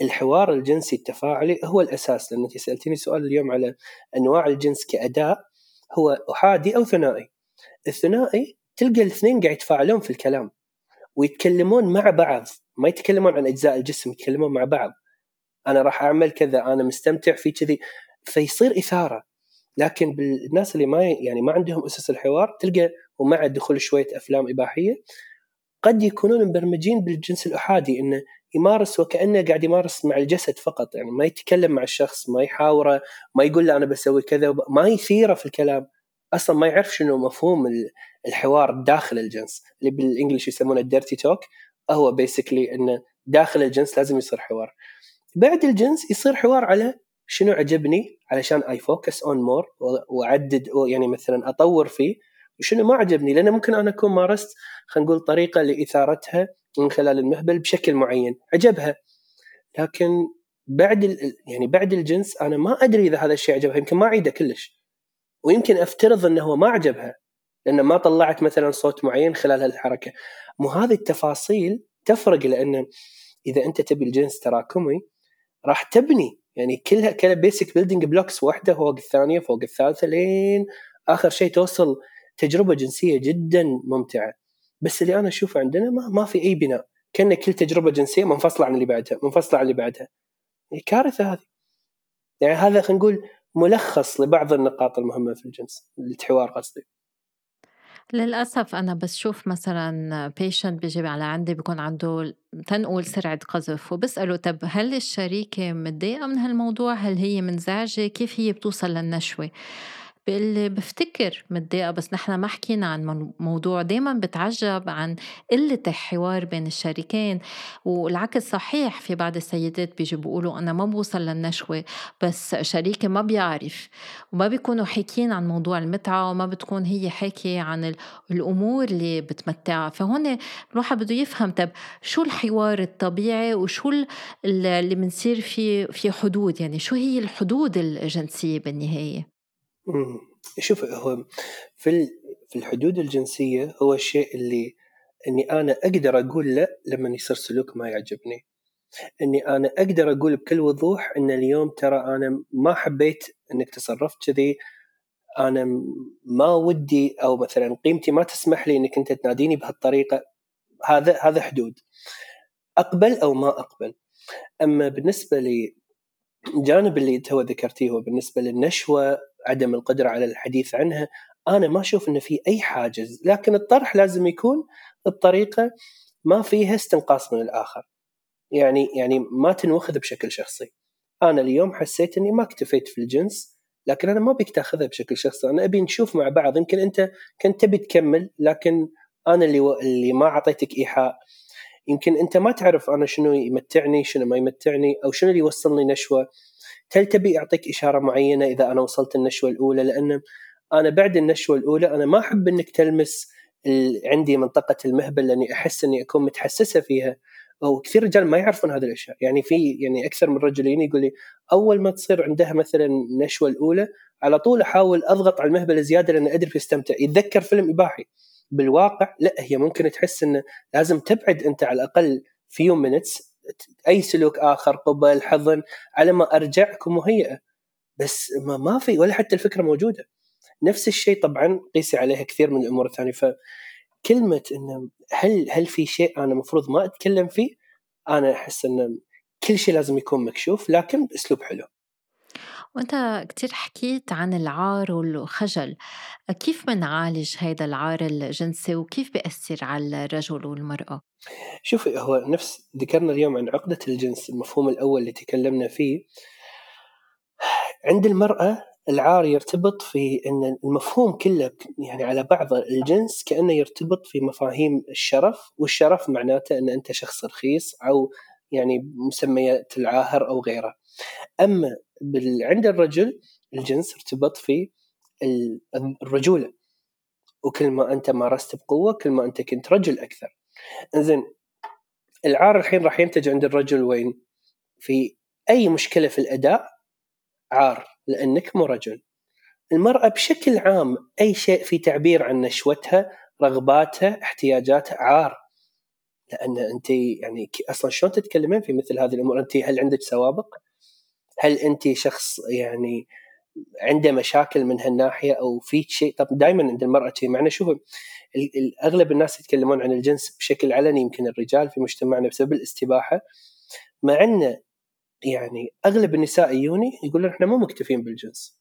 Speaker 2: الحوار الجنسي التفاعلي هو الأساس. لأن أنت سالتني سؤال اليوم على أنواع الجنس كأداء هو أحادي أو ثنائي. الثنائي تلقى الاثنين قاعد يتفاعلون في الكلام. ويتكلمون مع بعض. ما يتكلمون عن أجزاء الجسم يتكلمون مع بعض. أنا راح أعمل كذا أنا مستمتع في كذي. فيصير إثارة. لكن بالناس اللي ما يعني ما عندهم أسس الحوار تلقى ومع دخول شوية أفلام إباحية قد يكونون مبرمجين بالجنس الأحادي. انه يمارس وكأنه قاعد يمارس مع الجسد فقط. يعني ما يتكلم مع الشخص ما يحاوره ما يقول له أنا بسوي كذا ما يثيره في الكلام. أصلا ما يعرف شنو مفهوم الحوار داخل الجنس اللي بال English يسمونه ال dirty talk هو basically إنه داخل الجنس لازم يصير حوار. بعد الجنس يصير حوار على شنو عجبني علشان I focus on more وأعدد يعني مثلا أطور فيه وشنو ما عجبني لأن ممكن أنا أكون مارست خلينا نقول طريقة لإثارتها من خلال المهبل بشكل معين عجبها. لكن بعد يعني بعد الجنس أنا ما أدري إذا هذا الشيء عجبها يمكن ما أعيده كلش. ويمكن أفترض انه هو ما عجبها لأن ما طلعت مثلا صوت معين خلال هالحركة. مو هذه التفاصيل تفرق لأن إذا أنت تبي الجنس تراكمي راح تبني. يعني كلها كلها basic building blocks واحدة فوق الثانية فوق الثالثة لين آخر شيء توصل تجربة جنسية جدا ممتعة. بس اللي أنا أشوفه عندنا ما, ما في أي بناء. كأن كل تجربة جنسية منفصلة عن اللي بعدها منفصلة عن اللي بعدها. كارثة هذه. يعني هذا خلينا نقول ملخص لبعض النقاط المهمة في الجنس الحوار قصدي.
Speaker 1: للأسف أنا بس شوف مثلا بيشنت بيجي على عندي بيكون عنده تنقول سرعة قذف وبسأله طب هل الشريكة متضايقة من هالموضوع؟ هل هي منزعجة؟ كيف هي بتوصل للنشوة؟ اللي بفتكر متضايقة بس نحن ما حكينا عن موضوع دايما بتعجب عن قلة الحوار بين الشريكين والعكس صحيح في بعض السيدات بيجي بيقولوا أنا ما بوصل للنشوة بس شريكي ما بيعرف وما بيكونوا حاكيين عن موضوع المتعة وما بتكون هي حاكي عن الأمور اللي بتمتعها. فهون الواحد بده يفهم طب شو الحوار الطبيعي وشو اللي بنصير في في حدود؟ يعني شو هي الحدود الجنسية بالنهاية؟
Speaker 2: شوف هو في في الحدود الجنسية هو الشيء اللي إني أنا أقدر أقول لا لما يصير سلوك ما يعجبني. إني أنا أقدر أقول بكل وضوح إن اليوم ترى أنا ما حبيت إنك تصرفت كذي أنا ما ودي أو مثلا قيمتي ما تسمح لي إنك أنت تناديني بهالطريقة. هذا هذا حدود. أقبل أو ما أقبل. أما بالنسبة لي الجانب اللي تو ذكرتيه هو بالنسبة للنشوة عدم القدرة على الحديث عنها أنا ما أشوف إنه في أي حاجز لكن الطرح لازم يكون بطريقة ما فيها استنقاص من الآخر. يعني يعني ما تنوخذ بشكل شخصي. أنا اليوم حسيت إني ما اكتفيت في الجنس لكن أنا ما بيك تأخذها بشكل شخصي أنا أبي نشوف مع بعض. يمكن أنت كنت تبي تكمل لكن أنا اللي و... اللي ما أعطيتك إيحاء. يمكن أنت ما تعرف أنا شنو يمتعني شنو ما يمتعني أو شنو اللي يوصلني نشوة. هل تبي أعطيك إشارة معينة إذا أنا وصلت النشوة الأولى؟ لأن أنا بعد النشوة الأولى أنا ما أحب إنك تلمس عندي منطقة المهبل لأني أحس إني أكون متحسسة فيها. وكثير رجال ما يعرفون هذه الأشياء. يعني في يعني أكثر من رجل يقول لي أول ما تصير عندها مثلا النشوه الأولى على طول أحاول أضغط على المهبل زيادة لأن أدري يستمتع يتذكر فيلم إباحي. بالواقع لا هي ممكن تحس إنه لازم تبعد أنت على الأقل few minutes أي سلوك آخر قبل حضن على ما ارجع اكون مهيئة بس ما, ما في ولا حتى الفكرة موجودة نفس الشيء طبعا قيسي عليها كثير من الأمور الثانية فكلمة إنه هل هل في شيء أنا المفروض ما أتكلم فيه؟ أنا أحس إنه كل شيء لازم يكون مكشوف لكن باسلوب حلو.
Speaker 1: وأنت كتير حكيت عن العار والخجل كيف بنعالج هذا العار الجنسي وكيف بيأثر على الرجل والمرأة؟
Speaker 2: شوفي هو نفس ذكرنا اليوم عن عقدة الجنس المفهوم الأول اللي تكلمنا فيه عند المرأة العار يرتبط في إن المفهوم كله يعني على بعض الجنس كأنه يرتبط في مفاهيم الشرف والشرف معناته إن أنت شخص رخيص أو يعني مسميات العاهر أو غيره. أما عند الرجل الجنس ارتبط في الرجولة وكل ما أنت مارست بقوة كل ما أنت كنت رجل أكثر. زين العار الحين راح ينتج عند الرجل وين؟ في أي مشكلة في الأداء عار لأنك مو رجل. المرأة بشكل عام أي شيء في تعبير عن نشوتها، رغباتها، احتياجاتها عار. لأن أنت يعني أصلا شلون تتكلمين في مثل هذه الأمور؟ أنت هل عندك سوابق؟ هل أنت شخص يعني عنده مشاكل من هالناحية أو في شيء. طب دائما عند المرأة شيء معنا شوف أغلب الناس يتكلمون عن الجنس بشكل علني يمكن الرجال في مجتمعنا بسبب الاستباحة. مع إن يعني أغلب النساء يجوني يقولون إحنا مو مكتفين بالجنس.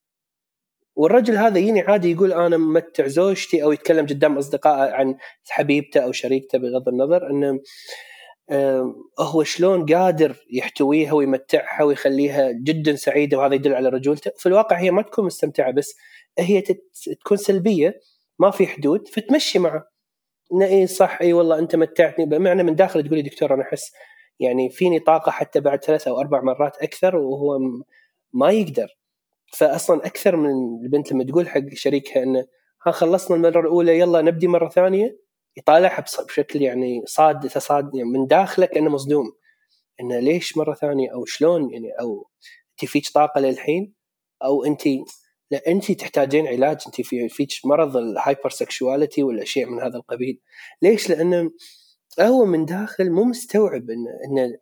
Speaker 2: والرجل هذا يجيني عادي يقول أنا ممتع زوجتي أو يتكلم قدام أصدقائه عن حبيبته أو شريكته بغض النظر إنه هو شلون قادر يحتويها ويمتعها ويخليها جدا سعيدة وهذا يدل على رجولته؟ في الواقع هي ما تكون مستمتعة بس هي تكون سلبية ما في حدود فتمشي معه إنه اي صح اي والله أنت متعتني. بمعنى من داخل تقولي دكتور أنا أحس يعني فيني طاقة حتى بعد ثلاث أو أربع مرات أكثر وهو ما يقدر. فاصلا أكثر من البنت لما تقول حق شريكها إنه ها خلصنا المرة الأولى يلا نبدي مرة ثانية. يطالعها بشكل يعني صاد تصاد يعني من داخله كأنه مصدوم. إنه ليش مرة ثانية؟ أو شلون؟ يعني أو أنت فيك طاقة للحين؟ أو انت لا أنت تحتاجين علاج. أنت في فيك مرض ال hypersexuality ولا شيء من هذا القبيل. ليش؟ لأنه هو من داخل مو مستوعب ان إن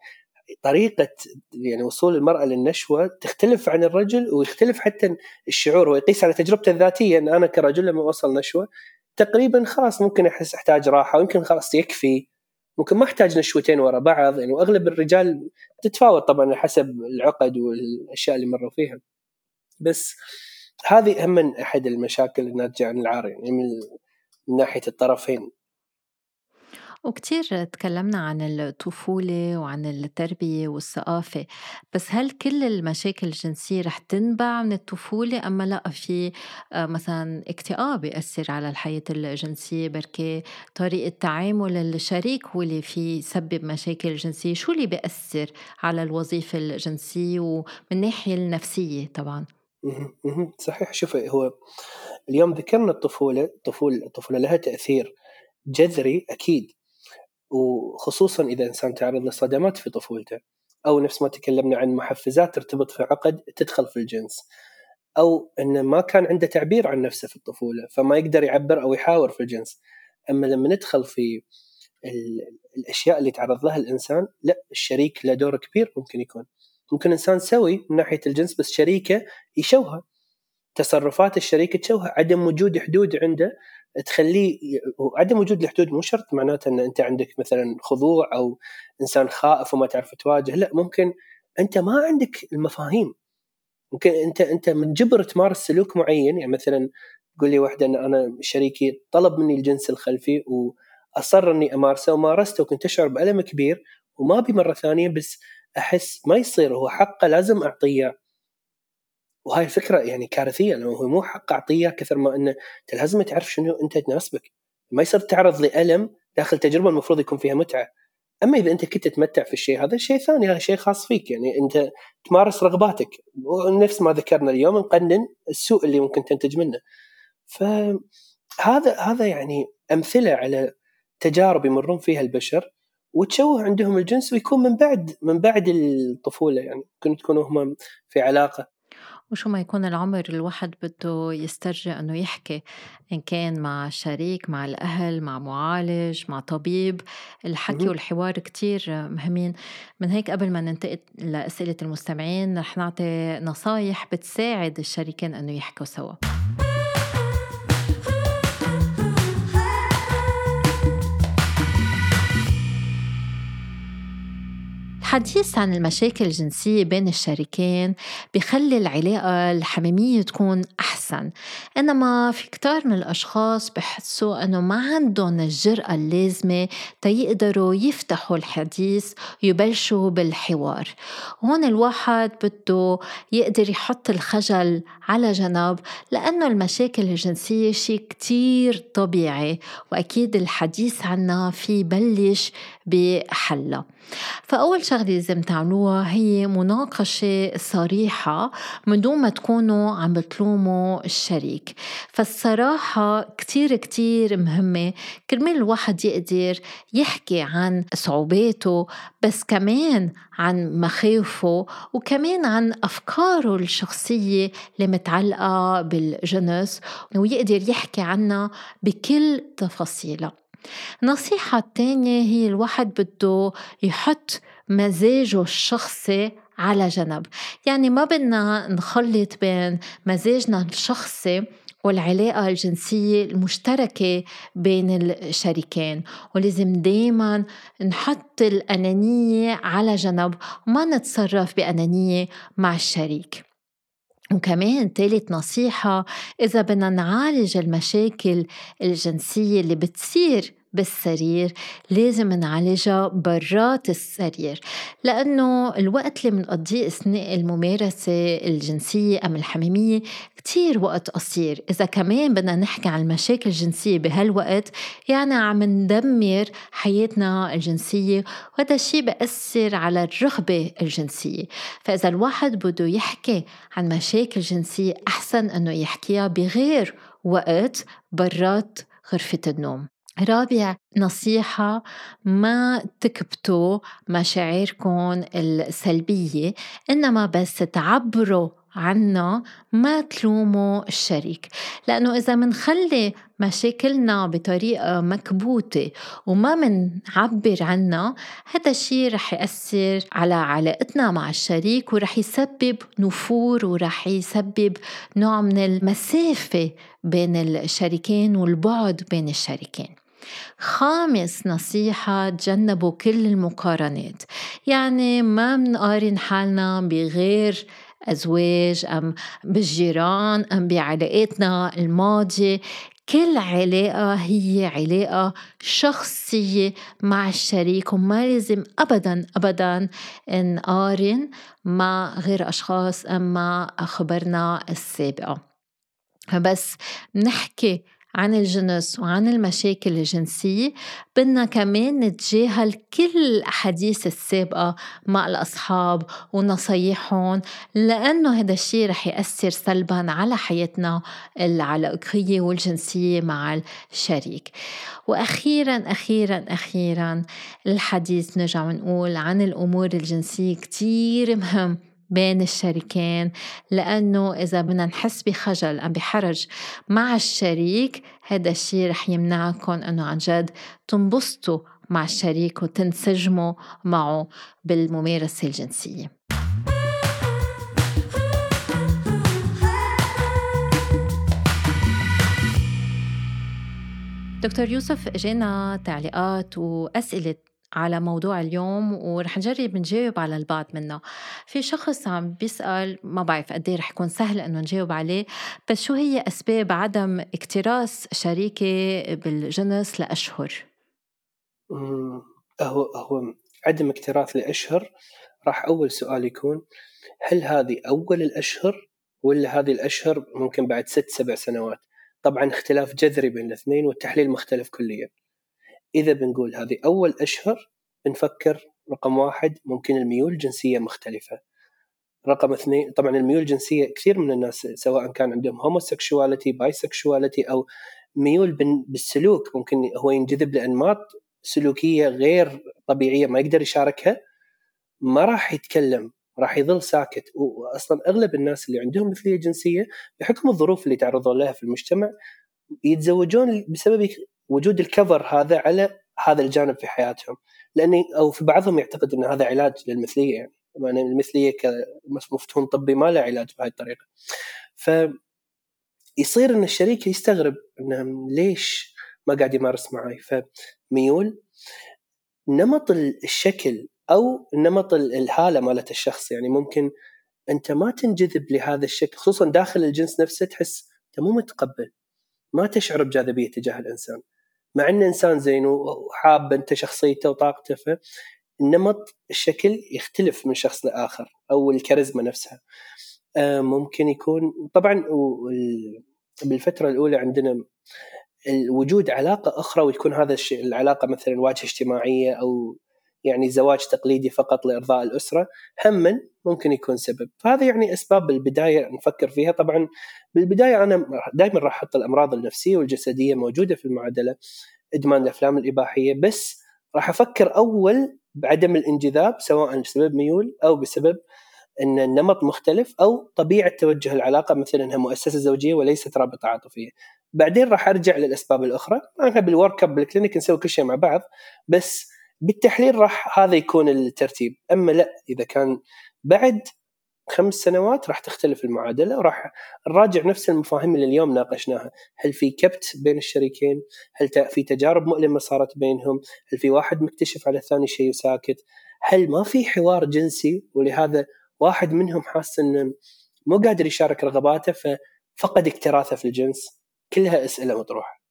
Speaker 2: طريقة يعني وصول المرأة للنشوة تختلف عن الرجل ويختلف حتى الشعور هو يقيس على تجربته الذاتية. إن أنا كرجل لما أوصل نشوة تقريبا خلاص ممكن أحس أحتاج راحة ويمكن خلاص يكفي. ممكن ما أحتاج نشوتين ورا بعض يعني وأغلب الرجال تتفاوت طبعا حسب العقد والأشياء اللي مروا فيها. بس هذه هم من أحد المشاكل الناتجه عن العار يعني من ناحية الطرفين.
Speaker 1: وكتير تكلمنا عن الطفولة وعن التربية والثقافة بس هل كل المشاكل الجنسية رح تنبع من الطفولة أما لا في آه، مثلا اكتئاب يأثر على الحياة الجنسية؟ بركي طريقة تعامل الشريك هو اللي في يسبب مشاكل جنسية شو اللي بيأثر على الوظيفة الجنسية ومن الناحية النفسية طبعا؟
Speaker 2: صحيح. شوفي هو اليوم ذكرنا الطفولة الطفولة الطفولة لها تأثير جذري أكيد. وخصوصا إذا إنسان تعرض لصدمات في طفولته أو نفس ما تكلمنا عن محفزات ترتبط في عقد تدخل في الجنس أو أنه ما كان عنده تعبير عن نفسه في الطفولة فما يقدر يعبر أو يحاور في الجنس. أما لما ندخل في الأشياء اللي تعرض لها الإنسان لا الشريك له دور كبير ممكن يكون. ممكن إنسان سوي من ناحية الجنس بس شريكه يشوهه تصرفات الشريك تشوه عدم وجود حدود عنده تخليه عدم وجود الحدود مو شرط معناته إن أنت عندك مثلا خضوع أو إنسان خائف وما تعرف تواجه لا ممكن أنت ما عندك المفاهيم. ممكن أنت أنت منجبر تمارس سلوك معين يعني مثلا تقول لي واحدة إن أنا شريكي طلب مني الجنس الخلفي وأصر إني أمارسه ومارسته وكنت أشعر بألم كبير وما أبي مرة ثانية بس أحس ما يصير هو حقه لازم أعطيه. وهاي الفكرة يعني كارثية لأنه هو مو حق أعطيه كثر ما إنه أنت لازم تعرف شنو أنت تناسبك. ما يصير تعرض لألم داخل تجربة المفروض يكون فيها متعة. أما إذا أنت كنت تتمتع في الشيء هذا شيء ثاني هذا شيء خاص فيك. يعني أنت تمارس رغباتك. ونفس ما ذكرنا اليوم نقنن السوء اللي ممكن تنتج منه. فهذا هذا يعني أمثلة على تجارب يمرون فيها البشر وتشوه عندهم الجنس ويكون من بعد من بعد الطفولة يعني. ممكن تكونوا هم في علاقة.
Speaker 1: وشو ما يكون العمر الواحد بده يسترجع إنه يحكي إن كان مع شريك مع الأهل مع معالج مع طبيب الحكي والحوار كتير مهمين. من هيك قبل ما ننتقل لأسئلة المستمعين رح نعطي نصايح بتساعد الشريكين إنه يحكوا سوا. الحديث عن المشاكل الجنسية بين الشريكين بخلي العلاقة الحميمية تكون أحسن. إنما في كتار من الأشخاص بحسوا أنه ما عندهم الجرأة اللازمة تيقدروا يفتحوا الحديث ويبلشوا بالحوار. هون الواحد بده يقدر يحط الخجل على جنب لأنه المشاكل الجنسية شيء كتير طبيعي وأكيد الحديث عنها في بلش بحلها فأول شغلة لازم تعملوها هي مناقشة صريحة من دون ما تكونوا عم بتلوموا الشريك. فالصراحة كتير كتير مهمة كرمال الواحد يقدر يحكي عن صعوباته بس كمان عن مخاوفه وكمان عن أفكاره الشخصية اللي متعلقة بالجنس ويقدر يحكي عنها بكل تفاصيلها. النصيحة الثانية هي الواحد بده يحط مزاجه الشخصي على جنب. يعني ما بدنا نخلط بين مزاجنا الشخصي والعلاقة الجنسية المشتركة بين الشريكين ولازم دايما نحط الأنانية على جنب وما نتصرف بأنانية مع الشريك. وكمان ثالث نصيحة إذا بدنا نعالج المشاكل الجنسية اللي بتصير بالسرير لازم نعالجها برات السرير لأنه الوقت اللي بنقضيه أثناء الممارسة الجنسية أم الحميمية كتير وقت قصير. إذا كمان بدنا نحكي عن المشاكل الجنسية بهالوقت يعني عم ندمر حياتنا الجنسية وهذا الشيء بأثر على الرغبة الجنسية. فإذا الواحد بده يحكي عن مشاكل جنسية أحسن أنه يحكيها بغير وقت برات غرفة النوم. رابع نصيحة ما تكبتوا مشاعركم السلبية إنما بس تعبروا عنا ما تلوموا الشريك. لأنه إذا منخلي مشاكلنا بطريقة مكبوتة وما منعبر عنها هذا الشيء رح يأثر على علاقتنا مع الشريك ورح يسبب نفور ورح يسبب نوع من المسافة بين الشريكين والبعد بين الشريكين. خامس نصيحة تجنبوا كل المقارنات. يعني ما منقارن حالنا بغير أزواج أم بالجيران أم بعلاقاتنا الماضية. كل علاقة هي علاقة شخصية مع الشريك وما لازم أبدا أبدا نقارن مع غير أشخاص أم مع خبرنا السابقة. بس نحكي عن الجنس وعن المشاكل الجنسية بدنا كمان نتجاهل كل الأحاديث السابقة مع الأصحاب ونصايحهم لأنه هذا الشيء رح يأثر سلبا على حياتنا العلاقية والجنسية مع الشريك. وأخيرا أخيرا أخيرا الحديث نرجع ونقول عن الأمور الجنسية كتير مهم. بين الشريكين لأنه إذا بدنا نحس بخجل أم بحرج مع الشريك هذا الشيء رح يمنعكم أنه عن جد تنبسطوا مع الشريك وتنسجموا معه بالممارسة الجنسية. دكتور يوسف إجينا تعليقات وأسئلة على موضوع اليوم ورح نجرب نجاوب على البعض منه. في شخص عم بيسأل ما بعرف قد إيه رح يكون سهل إنه نجاوب عليه بس شو هي أسباب عدم اكتراث شريكة بالجنس لأشهر؟
Speaker 2: هو هو عدم اكتراث لأشهر راح أول سؤال يكون هل هذه أول الأشهر ولا هذه الأشهر ممكن بعد ست سبع سنوات؟ طبعا اختلاف جذري بين الاثنين والتحليل مختلف كليا. إذا بنقول هذه أول أشهر بنفكر رقم واحد ممكن الميول الجنسيه مختلفة. رقم اثنين طبعا الميول الجنسيه كثير من الناس سواء كان عندهم homosexuality bisexuality أو ميول بالسلوك ممكن هو ينجذب لانماط سلوكية غير طبيعية ما يقدر يشاركها ما راح يتكلم راح يظل ساكت. واصلا أغلب الناس اللي عندهم مثلية جنسية بحكم الظروف اللي تعرضوا لها في المجتمع يتزوجون بسبب وجود الكفر هذا على هذا الجانب في حياتهم. لأني أو في بعضهم يعتقد إن هذا علاج للمثلية يعني يعني المثلية كمفهوم طبي ما له علاج بهذه الطريقة. ف يصير إن الشريك يستغرب إنه ليش ما قاعد يمارس معي فميول نمط الشكل أو نمط الحاله مالت الشخص يعني ممكن أنت ما تنجذب لهذا الشكل خصوصا داخل الجنس نفسه تحس أنت مو متقبل. ما تشعر بجاذبية تجاه الإنسان. مع انه إنسان زين وحاب أنت شخصيته وطاقته فنمط الشكل يختلف من شخص لآخر أو الكاريزما نفسها. آه، ممكن يكون طبعا بالفترة الأولى عندنا وجود علاقة أخرى ويكون هذا الشيء العلاقة مثلا واجهة اجتماعية أو يعني زواج تقليدي فقط لإرضاء الأسرة هم ممكن يكون سبب. فهذه يعني أسباب البدايه نفكر فيها. طبعا بالبداية أنا دائما راح أحط الأمراض النفسية والجسدية موجودة في المعادلة إدمان الأفلام الإباحية بس راح أفكر أول بعدم الانجذاب سواء بسبب ميول أو بسبب إن النمط مختلف أو طبيعة توجه العلاقة مثلا انها مؤسسة زوجية وليست رابطة عاطفية. بعدين راح أرجع للأسباب الأخرى، إحنا بال work up بال clinic نسوي كل شيء مع بعض بس بالتحليل راح هذا يكون الترتيب، أما لا إذا كان بعد خمس سنوات راح تختلف المعادلة وراح نراجع نفس المفاهيم اللي اليوم ناقشناها، هل في كبت بين الشريكين؟ هل في تجارب مؤلمة صارت بينهم؟ هل في واحد مكتشف على الثاني شيء وساكت؟ هل ما في حوار جنسي ولهذا واحد منهم حاس إنه مو قادر يشارك رغباته ففقد اكتراثه في الجنس؟ كلها أسئلة مطروحة.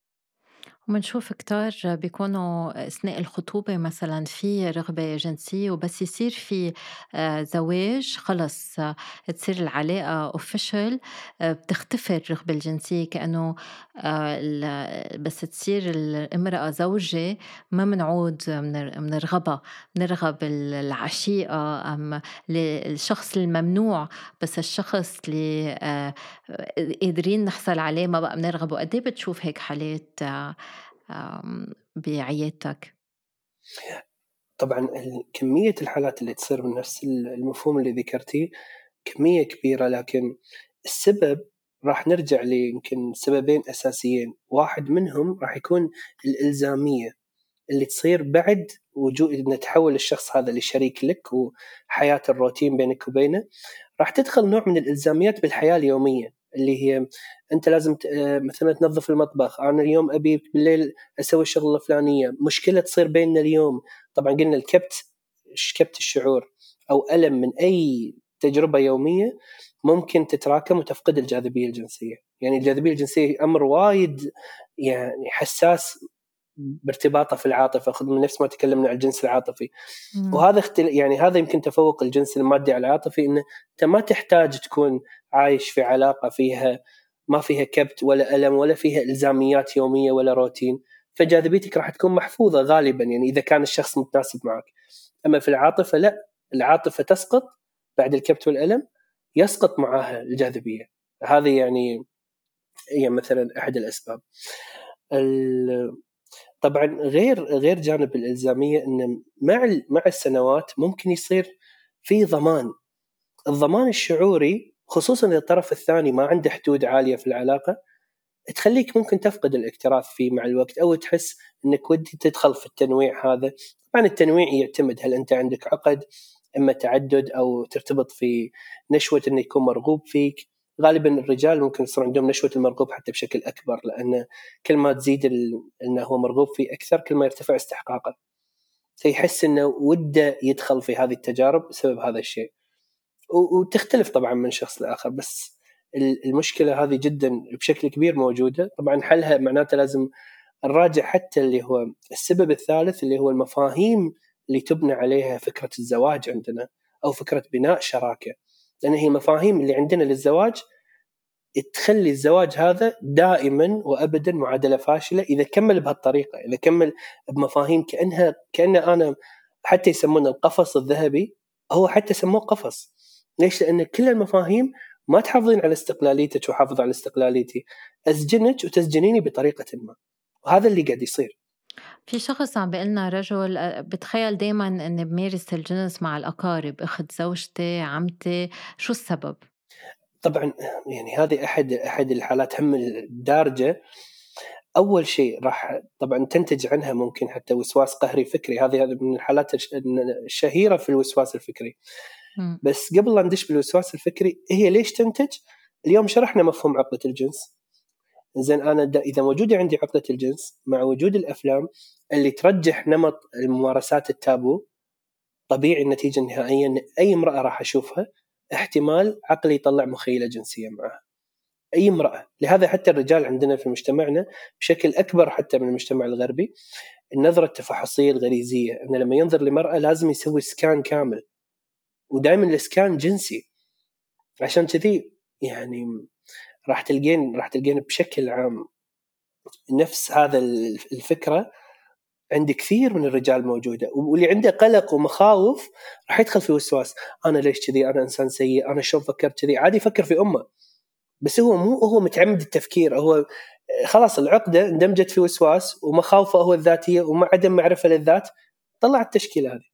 Speaker 1: وبنشوف كتار بيكونوا أثناء الخطوبة مثلا في رغبة جنسية وبس يصير في آه، زواج خلص آه، تصير العلاقة اوفيشال آه، بتختفي الرغبة الجنسية كأنه بس تصير الامرأة زوجة ما منعود منرغبها منرغب العشيقة أم الشخص الممنوع بس الشخص اللي قادرين نحصل عليه ما بقى منرغبه قد إيه بتشوف هيك حالات بعيادتك؟
Speaker 2: طبعا كمية الحالات اللي تصير من نفس المفهوم اللي ذكرتيه كمية كبيرة لكن السبب راح نرجع ليمكن سببين أساسيين. واحد منهم راح يكون الإلزامية اللي تصير بعد وجود إن تحول الشخص هذا لشريك لك وحياة الروتين بينك وبينه. راح تدخل نوع من الإلزاميات بالحياة اليومية. اللي هي أنت لازم مثلا تنظف المطبخ. أنا اليوم أبي بالليل أسوي الشغله الفلانيه مشكلة تصير بيننا اليوم. طبعا قلنا الكبت كبت الشعور أو ألم من أي تجربة يومية ممكن تتراكم وتفقد الجاذبية الجنسية. يعني الجاذبية الجنسية أمر وايد يعني حساس بارتباطه في العاطفة خذ من نفس ما تكلمنا عن الجنس العاطفي. مم. وهذا اختل... يعني هذا يمكن تفوق الجنس المادي على العاطفي إنه أنت ما تحتاج تكون عايش في علاقة فيها ما فيها كبت ولا ألم ولا فيها إلزاميات يومية ولا روتين. فجاذبيتك راح تكون محفوظة غالبا يعني إذا كان الشخص متناسب معك. أما في العاطفة لا. العاطفة تسقط بعد الكبت والألم يسقط معها الجاذبية. هذه يعني هي مثلا أحد الأسباب. طبعا غير غير جانب الإلزامية إن مع مع السنوات ممكن يصير في ضمان. الضمان الشعوري خصوصا إذا الطرف الثاني ما عنده حدود عالية في العلاقة تخليك ممكن تفقد الاكتراث فيه مع الوقت أو تحس إنك ودي تدخل في التنويع هذا. طبعا التنويع يعتمد هل أنت عندك عقد أما تعدد أو ترتبط في نشوة إنه يكون مرغوب فيك. غالبا الرجال ممكن يصير عندهم نشوة المرغوب حتى بشكل أكبر لأن كل ما تزيد إنه هو مرغوب فيه أكثر كل ما يرتفع استحقاقه. فيحس إنه وده يدخل في هذه التجارب بسبب هذا الشيء. وتختلف طبعا من شخص لآخر بس المشكلة هذه جدا بشكل كبير موجودة. طبعا حلها معناته لازم نراجع حتى اللي هو السبب الثالث اللي هو المفاهيم اللي تبنى عليها فكرة الزواج عندنا أو فكرة بناء شراكة. لأن هي مفاهيم اللي عندنا للزواج تخلي الزواج هذا دائما وابدا معادلة فاشلة إذا كمل بهالطريقة إذا كمل بمفاهيم كانها كأن أنا حتى يسمونه القفص الذهبي هو حتى سموه قفص. ليش؟ لأن كل المفاهيم ما تحافظين على استقلاليتك وحافظ على استقلاليتي. أسجنك وتسجنيني بطريقة ما. وهذا اللي قاعد يصير.
Speaker 1: في شخص عم بيقلنا رجل آه، بتخيل دايما اني بمارس الجنس مع الأقارب أخت زوجتي عمتي شو السبب؟
Speaker 2: طبعا يعني هذه أحد أحد الحالات هم الدارجة. أول شيء راح طبعا تنتج عنها ممكن حتى وسواس قهري فكري. هذه هذه من الحالات الشهيرة في الوسواس الفكري. بس قبل لا ندش بالوسواس الفكري هي ليش تنتج؟ اليوم شرحنا مفهوم عقدة الجنس. زين أنا إذا موجودة عندي عقدة الجنس مع وجود الأفلام اللي ترجح نمط الممارسات التابو طبيعي النتيجة النهائية إن أي امرأة راح أشوفها احتمال عقلي يطلع مخيلة جنسية معها. أي امرأة. لهذا حتى الرجال عندنا في مجتمعنا بشكل أكبر حتى من المجتمع الغربي النظره التفحصيه الغريزية انه لما ينظر لمرأة لازم يسوي سكان كامل. ودائما الإسكان جنسي. عشان كذي يعني راح تلقين راح تلقين بشكل عام نفس هذا الفكرة عند كثير من الرجال موجودة. واللي عنده قلق ومخاوف راح يدخل في وسواس. أنا ليش كذي؟ أنا إنسان سيء. أنا شلون فكرت كذي؟ عادي يفكر في أمه. بس هو مو هو متعمد التفكير. هو خلاص العقدة اندمجت في وسواس ومخاوفه هو الذاتية وعدم معرفة للذات طلع التشكيلة هذه.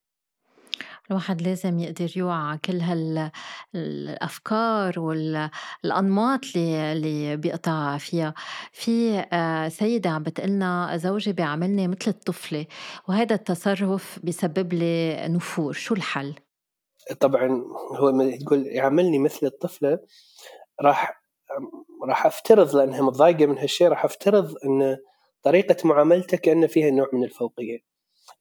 Speaker 1: الواحد لازم يقدر يوعى كل هالأفكار والأنماط اللي, اللي بيقطع فيها. في آه، سيدة عم بتقلنا زوجي بيعاملني مثل الطفلة وهذا التصرف بيسبب لي نفور. شو الحل؟
Speaker 2: طبعا هو تقول يعاملني مثل الطفلة راح راح أفترض لأنها متضايقة من هالشيء راح أفترض إن طريقة معاملته كان فيها نوع من الفوقية.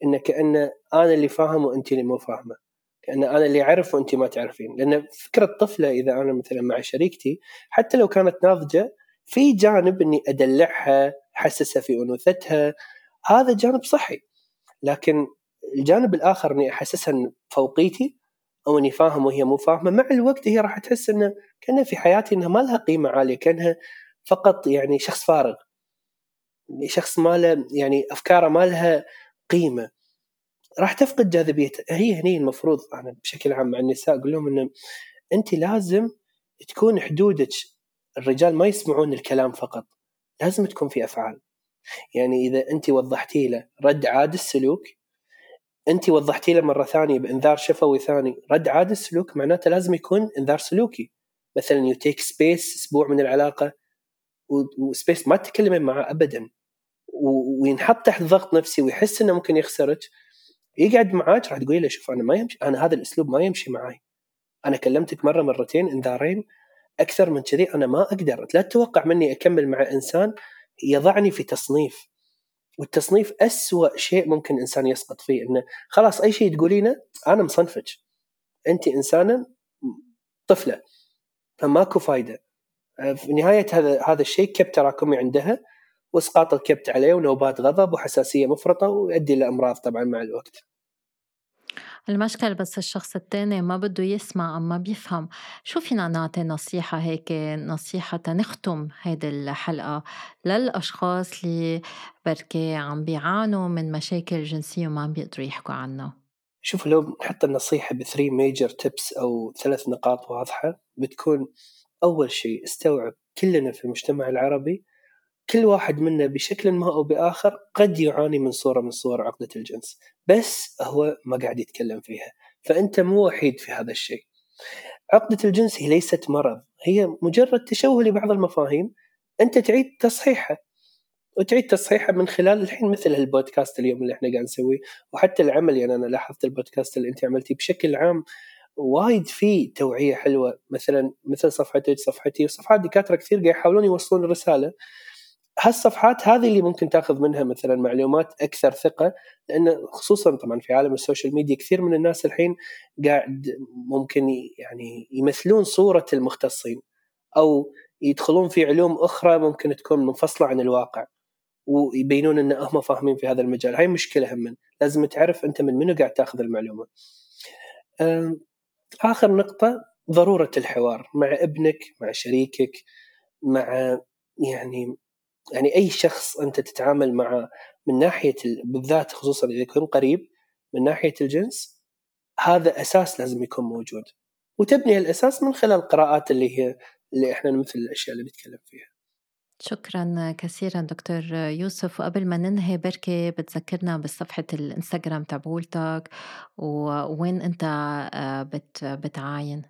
Speaker 2: إن كأن أنا اللي فاهم وأنت اللي مو فاهمه. كأن أنا اللي اعرف وأنت ما تعرفين. لأن فكرة طفله إذا أنا مثلا مع شريكتي حتى لو كانت ناضجة في جانب إني أدلعها أحسسها في أنوثتها هذا جانب صحي. لكن الجانب الآخر إني أحسسها إن فوقيتي أو إني فاهم وهي مو فاهمة مع الوقت هي راح تحس إنه كأنها في حياتي إنها ما لها قيمة عالية كأنها فقط يعني شخص فارغ. شخص ما له يعني أفكاره ما لها قيمة. راح تفقد جاذبيتها هي هني المفروض أنا بشكل عام مع النساء أقول لهم إنه أنت لازم تكون حدودك. الرجال ما يسمعون الكلام فقط. لازم تكون في أفعال. يعني إذا أنت وضحتي له رد عاد السلوك أنت وضحتي له مرة ثانية بإنذار شفوي ثاني رد عاد السلوك معناته لازم يكون إنذار سلوكي. مثلا you take space أسبوع من العلاقة و space ما تتكلمين معه ابدا. وينحط تحت ضغط نفسي ويحس إنه ممكن يخسرك يقعد معاك راح تقولي له شوف أنا ما يمشي أنا هذا الأسلوب ما يمشي معي أنا كلمتك مرة مرتين انذارين أكثر من كذي أنا ما أقدر. لا تتوقع مني أكمل مع إنسان يضعني في تصنيف. والتصنيف أسوأ شيء ممكن إنسان يسقط فيه إنه خلاص أي شيء تقولينه أنا مصنفك. أنت إنسانة طفلة فماكو فايدة. في نهاية هذا هذا الشيء كبت تراكمي عندها؟ واسقاط الكبت عليه ونوبات غضب وحساسية مفرطة ويؤدي لامراض طبعا مع الوقت.
Speaker 1: المشكلة بس الشخص التاني ما بده يسمع أما بيفهم شو فينا نعطي نصيحة هيك نصيحة تنختم هيدي الحلقة للأشخاص اللي بركي عم بيعانوا من مشاكل جنسية وما عم بيقدروا يحكوا عنها
Speaker 2: شوف لو حتى النصيحة ب three major tips أو ثلاث نقاط واضحة بتكون أول شيء استوعب كلنا في المجتمع العربي كل واحد منا بشكل ما أو بآخر قد يعاني من صورة من صور عقدة الجنس بس هو ما قاعد يتكلم فيها فأنت مو وحيد في هذا الشيء. عقدة الجنس هي ليست مرض هي مجرد تشوه لبعض المفاهيم أنت تعيد تصحيحها وتعيد تصحيحها من خلال الحين مثل البودكاست اليوم اللي إحنا قاعد نسويه وحتى العمل يعني أنا لاحظت البودكاست اللي أنت عملتيه بشكل عام وايد في توعية حلوة مثلا مثل صفحتك صفحتي وصفحات دكاترة كثير قاعد يحاولون يوصلون الرساله هالصفحات هذه اللي ممكن تاخذ منها مثلا معلومات أكثر ثقة لأن خصوصا طبعا في عالم ال social media كثير من الناس الحين قاعد ممكن يعني يمثلون صورة المختصين أو يدخلون في علوم أخرى ممكن تكون منفصلة عن الواقع ويبينون إن هم فاهمين في هذا المجال. هاي مشكلة هم لازم تعرف أنت من منو قاعد تاخذ المعلومة. آخر نقطة ضرورة الحوار مع ابنك مع شريكك مع يعني يعني أي شخص أنت تتعامل معه من ناحية بالذات خصوصا إذا يكون قريب من ناحية الجنس هذا أساس لازم يكون موجود. وتبني الاساس من خلال القراءات اللي هي اللي إحنا مثل الأشياء اللي نتكلم فيها.
Speaker 1: شكرا كثيرا دكتور يوسف. وقبل ما ننهي بركي بتذكرنا بصفحة الإنستغرام تبعولتك ووين أنت آه، بت بتعاين؟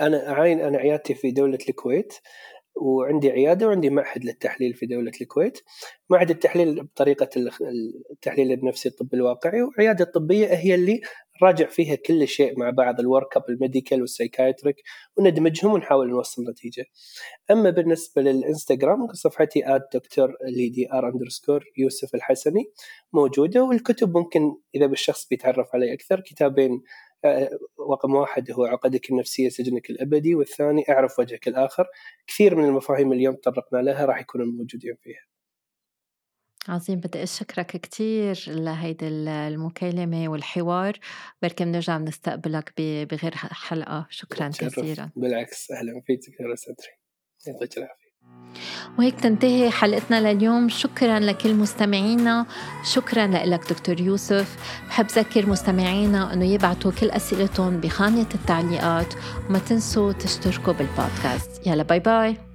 Speaker 2: أنا أعاين أنا عيادتي في دولة الكويت. وعندي عيادة وعندي معهد للتحليل في دولة الكويت معهد التحليل بطريقة التحليل النفسي الطبي الواقعي وعيادة الطبيه هي اللي راجع فيها كل شيء مع بعض ال work up ال medical وال psychiatric وندمجهم ونحاول نوصل نتيجة. أما بالنسبة للإنستغرام صفحتي at دكتور ليدي ار underscore يوسف الحسني موجودة والكتب ممكن إذا بالشخص بيتعرف علي أكثر كتابين رقم واحد هو عقدك النفسية سجنك الأبدي والثاني أعرف وجهك الآخر. كثير من المفاهيم اليوم تطرقنا لها راح يكونوا موجودين فيها.
Speaker 1: عظيم بدي أشكرك كتير لهيدي المكالمة والحوار. بركي بنرجع بنستقبلك بغير حلقة. شكرا كثيرا.
Speaker 2: بالعكس أهلا فيك دكتورة سدري يعطيك العافية.
Speaker 1: وهيك تنتهي حلقتنا لليوم. شكرا لكل مستمعينا. شكرا لك دكتور يوسف. بحب ذكر مستمعينا إنه يبعتوا كل أسئلتهم بخانه التعليقات. وما تنسوا تشتركوا بالبودكاست. يلا باي باي